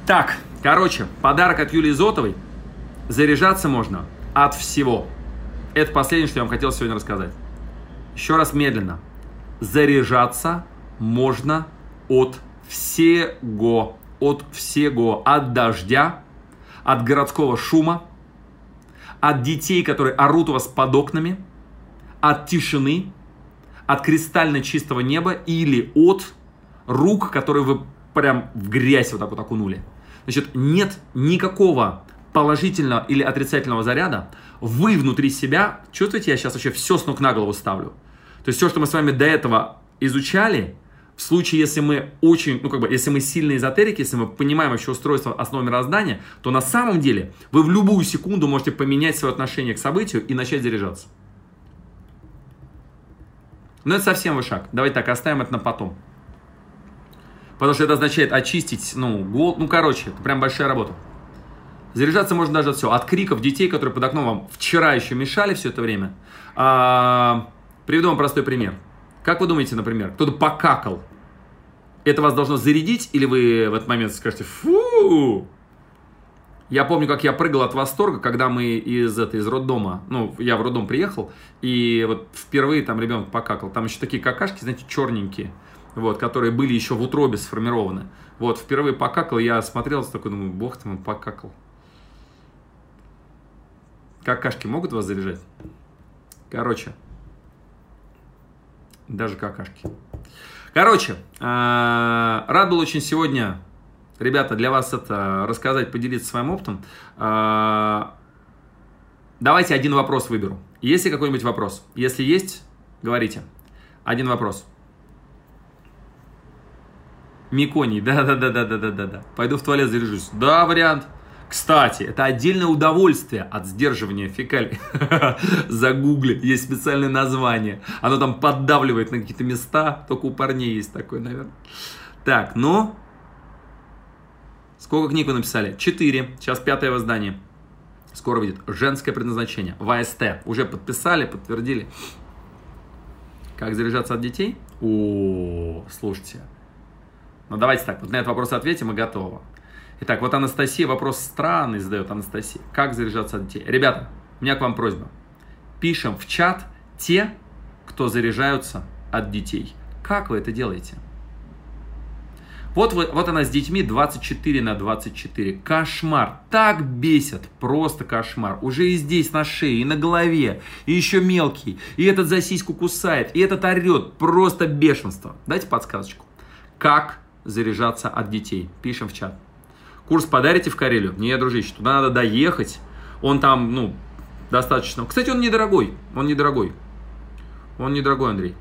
Так, короче, подарок от Юлии Зотовой. Заряжаться можно от всего. Это последнее, что я вам хотел сегодня рассказать. Еще раз медленно. Заряжаться можно от всего. От всего. От дождя, от городского шума, от детей, которые орут у вас под окнами, от тишины, от кристально чистого неба или от рук, которые вы прям в грязь вот так вот окунули. Значит, нет никакого положительного или отрицательного заряда, вы внутри себя, чувствуете, я сейчас вообще все с ног на голову ставлю. То есть все, что мы с вами до этого изучали, в случае, если мы очень, ну как бы, если мы сильные эзотерики, если мы понимаем вообще устройство основы мироздания, то на самом деле вы в любую секунду можете поменять свое отношение к событию и начать заряжаться. Но это совсем вы шаг. Давайте так, оставим это на потом. Потому что это означает очистить, ну, гол, ну, короче, это прям большая работа. Заряжаться можно даже от всего. От криков детей, которые под окном вам вчера еще мешали все это время. А, приведу вам простой пример. Как вы думаете, например, кто-то покакал? Это вас должно зарядить, или вы в этот момент скажете «фу»? Я помню, как я прыгал от восторга, когда мы из, это, из роддома, ну, я в роддом приехал, и вот впервые там ребенок покакал. Там еще такие какашки, знаете, черненькие, вот, которые были еще в утробе сформированы. Вот, впервые покакал, я смотрел, такой, думаю, бог ты, он покакал. Какашки могут вас заряжать? Короче, даже какашки. Короче, э, рад был очень сегодня, ребята, для вас это рассказать, поделиться своим опытом. Э, давайте один вопрос выберу. Есть ли какой-нибудь вопрос? Если есть, говорите. Один вопрос. Миконий, да-да-да-да-да-да-да. Пойду в туалет заряжусь. Да, вариант. Кстати, это отдельное удовольствие от сдерживания фекалий. Загугли, есть специальное название. Оно там поддавливает на какие-то места. Только у парней есть такое, наверное. Так, ну... Сколько книг вы написали? Четыре. Сейчас пятое воздание. Скоро выйдет. Женское предназначение. ВСТ. Уже подписали, подтвердили. Как заряжаться от детей? О, слушайте. Ну давайте так, вот на этот вопрос ответим и готово. Итак, вот Анастасия вопрос странный задает Анастасия. Как заряжаться от детей? Ребята, у меня к вам просьба. Пишем в чат те, кто заряжаются от детей. Как вы это делаете? Вот, вот, вот она с детьми 24 на 24. Кошмар. Так бесит. Просто кошмар. Уже и здесь на шее, и на голове. И еще мелкий. И этот за сиську кусает. И этот орет. Просто бешенство. Дайте подсказочку. Как заряжаться от детей? Пишем в чат. Курс подарите в Карелию? Не, дружище, туда надо доехать. Он там, ну, достаточно. Кстати, он недорогой. Он недорогой. Он недорогой, Андрей.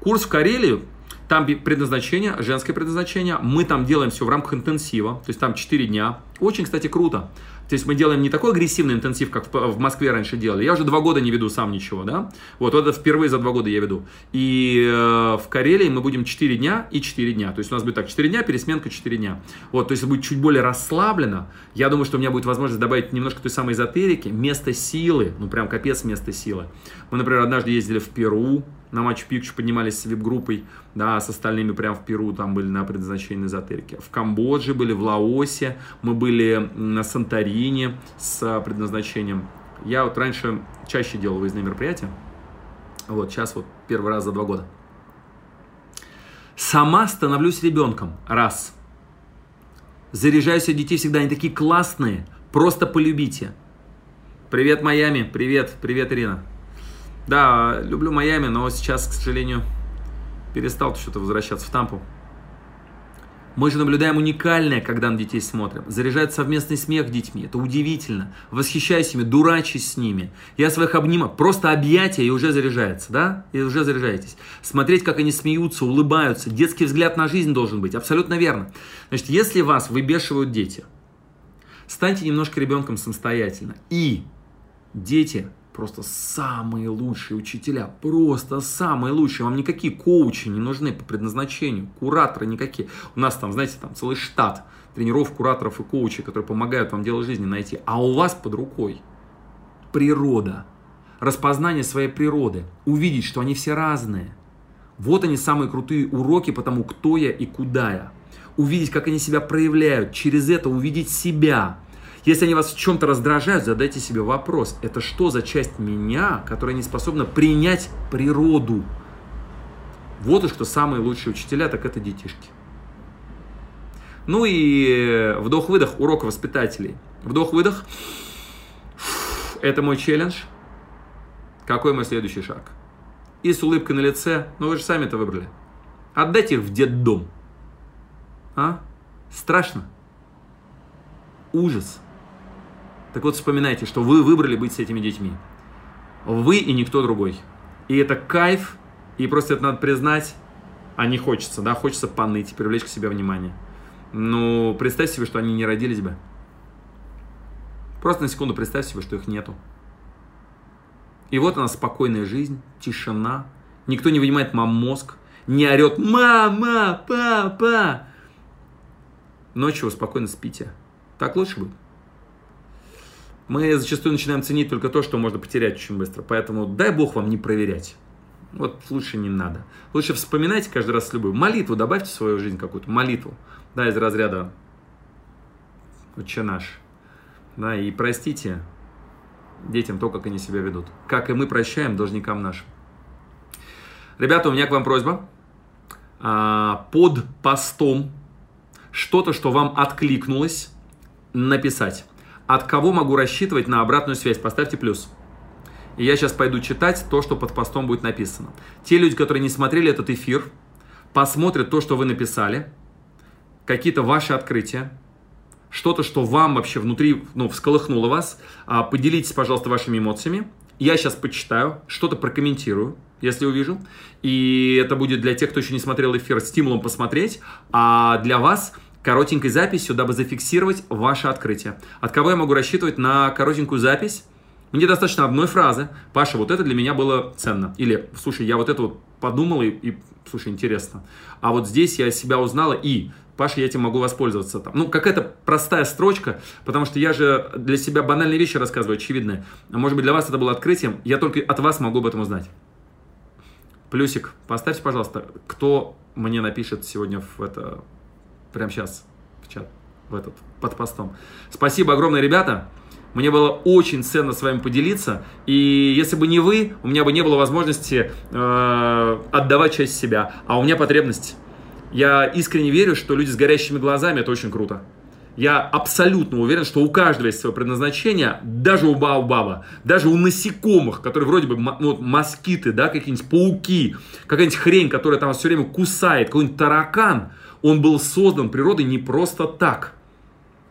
Курс в Карелию, там предназначение, женское предназначение. Мы там делаем все в рамках интенсива. То есть там 4 дня. Очень, кстати, круто. То есть мы делаем не такой агрессивный интенсив, как в Москве раньше делали. Я уже два года не веду сам ничего, да. Вот это впервые за два года я веду. И э, в Карелии мы будем 4 дня и 4 дня. То есть у нас будет так, 4 дня, пересменка 4 дня. Вот, то есть будет чуть более расслаблено. Я думаю, что у меня будет возможность добавить немножко той самой эзотерики. Место силы, ну прям капец место силы. Мы, например, однажды ездили в Перу, на матч Пикчу поднимались с вип-группой, да, с остальными прям в Перу, там были на предназначении эзотерики. В Камбодже были, в Лаосе, мы были на Санторине с предназначением. Я вот раньше чаще делал выездные мероприятия, вот сейчас вот первый раз за два года. Сама становлюсь ребенком, раз. Заряжаюсь от детей всегда, они такие классные, просто полюбите. Привет, Майами, привет, привет, Ирина. Да, люблю Майами, но сейчас, к сожалению, перестал что-то возвращаться в Тампу. Мы же наблюдаем уникальное, когда на детей смотрим. Заряжает совместный смех детьми. Это удивительно. Восхищаюсь ими, дурачусь с ними. Я своих обнимаю. Просто объятия и уже заряжается, да? И уже заряжаетесь. Смотреть, как они смеются, улыбаются. Детский взгляд на жизнь должен быть. Абсолютно верно. Значит, если вас выбешивают дети, станьте немножко ребенком самостоятельно. И дети просто самые лучшие учителя, просто самые лучшие. Вам никакие коучи не нужны по предназначению, кураторы никакие. У нас там, знаете, там целый штат тренеров, кураторов и коучей, которые помогают вам дело жизни найти. А у вас под рукой природа, распознание своей природы, увидеть, что они все разные. Вот они самые крутые уроки по тому, кто я и куда я. Увидеть, как они себя проявляют, через это увидеть себя, если они вас в чем-то раздражают, задайте себе вопрос, это что за часть меня, которая не способна принять природу? Вот уж кто самые лучшие учителя, так это детишки. Ну и вдох-выдох, урок воспитателей. Вдох-выдох. Это мой челлендж. Какой мой следующий шаг? И с улыбкой на лице, ну вы же сами это выбрали. Отдайте их в детдом. А? Страшно? Ужас. Так вот, вспоминайте, что вы выбрали быть с этими детьми. Вы и никто другой. И это кайф, и просто это надо признать, а не хочется, да, хочется поныть, привлечь к себе внимание. Ну, представь себе, что они не родились бы. Просто на секунду представь себе, что их нету. И вот она спокойная жизнь, тишина, никто не вынимает мам мозг, не орет «Мама! Папа!» Ночью вы спокойно спите. Так лучше будет мы зачастую начинаем ценить только то, что можно потерять очень быстро. Поэтому дай Бог вам не проверять. Вот лучше не надо. Лучше вспоминайте каждый раз любую молитву, добавьте в свою жизнь какую-то молитву, да, из разряда «Отче наш». Да, и простите детям то, как они себя ведут. Как и мы прощаем должникам нашим. Ребята, у меня к вам просьба. А, под постом что-то, что вам откликнулось, написать. От кого могу рассчитывать на обратную связь? Поставьте плюс. И я сейчас пойду читать то, что под постом будет написано. Те люди, которые не смотрели этот эфир, посмотрят то, что вы написали, какие-то ваши открытия, что-то, что вам вообще внутри ну, всколыхнуло вас. А, поделитесь, пожалуйста, вашими эмоциями. Я сейчас почитаю, что-то прокомментирую, если увижу. И это будет для тех, кто еще не смотрел эфир, стимулом посмотреть. А для вас – коротенькой записью, дабы зафиксировать ваше открытие. От кого я могу рассчитывать на коротенькую запись? Мне достаточно одной фразы. Паша, вот это для меня было ценно. Или, слушай, я вот это вот подумал и, и слушай, интересно. А вот здесь я себя узнала и, Паша, я этим могу воспользоваться. Там. Ну, какая-то простая строчка, потому что я же для себя банальные вещи рассказываю, очевидные. Может быть, для вас это было открытием. Я только от вас могу об этом узнать. Плюсик, поставьте, пожалуйста, кто мне напишет сегодня в это прямо сейчас в чат, в этот, под постом. Спасибо огромное, ребята. Мне было очень ценно с вами поделиться. И если бы не вы, у меня бы не было возможности э, отдавать часть себя. А у меня потребность. Я искренне верю, что люди с горящими глазами это очень круто. Я абсолютно уверен, что у каждого есть свое предназначение, даже у Баобаба, даже у насекомых, которые вроде бы ну, москиты, да, какие-нибудь пауки, какая-нибудь хрень, которая там все время кусает, какой-нибудь таракан – он был создан природой не просто так.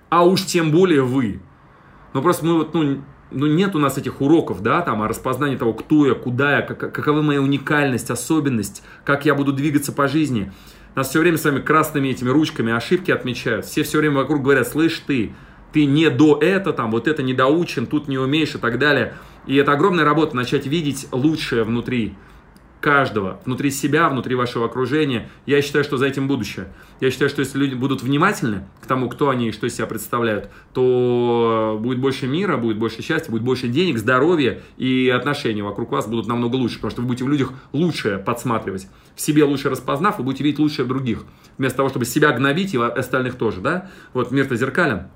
А уж тем более вы. Но просто мы вот, ну, ну нет у нас этих уроков, да, там, о распознании того, кто я, куда я, как, какова моя уникальность, особенность, как я буду двигаться по жизни. Нас все время с вами красными этими ручками ошибки отмечают. Все все время вокруг говорят, слышь ты, ты не до это, там, вот это не доучен, тут не умеешь и так далее. И это огромная работа, начать видеть лучшее внутри каждого, внутри себя, внутри вашего окружения. Я считаю, что за этим будущее. Я считаю, что если люди будут внимательны к тому, кто они и что из себя представляют, то будет больше мира, будет больше счастья, будет больше денег, здоровья и отношения вокруг вас будут намного лучше, потому что вы будете в людях лучшее подсматривать. В себе лучше распознав, вы будете видеть лучшее в других. Вместо того, чтобы себя гнобить и остальных тоже, да? Вот мир-то зеркален.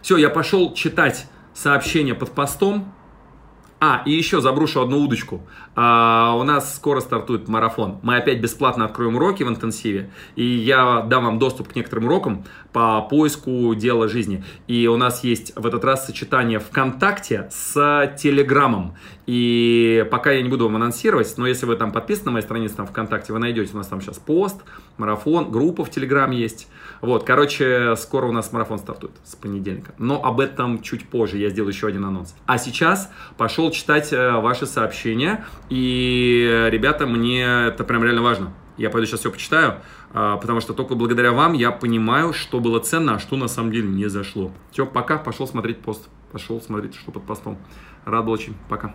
Все, я пошел читать сообщения под постом, а, и еще заброшу одну удочку. А, у нас скоро стартует марафон. Мы опять бесплатно откроем уроки в интенсиве. И я дам вам доступ к некоторым урокам по поиску дела жизни. И у нас есть в этот раз сочетание ВКонтакте с Телеграмом. И пока я не буду вам анонсировать, но если вы там подписаны на моей странице там ВКонтакте, вы найдете. У нас там сейчас пост, марафон, группа в Телеграм есть. Вот, короче, скоро у нас марафон стартует с понедельника. Но об этом чуть позже, я сделаю еще один анонс. А сейчас пошел читать э, ваши сообщения. И, ребята, мне это прям реально важно. Я пойду сейчас все почитаю, а, потому что только благодаря вам я понимаю, что было ценно, а что на самом деле не зашло. Все, пока, пошел смотреть пост. пошел, смотрите, что под постом. Рад был очень. Пока.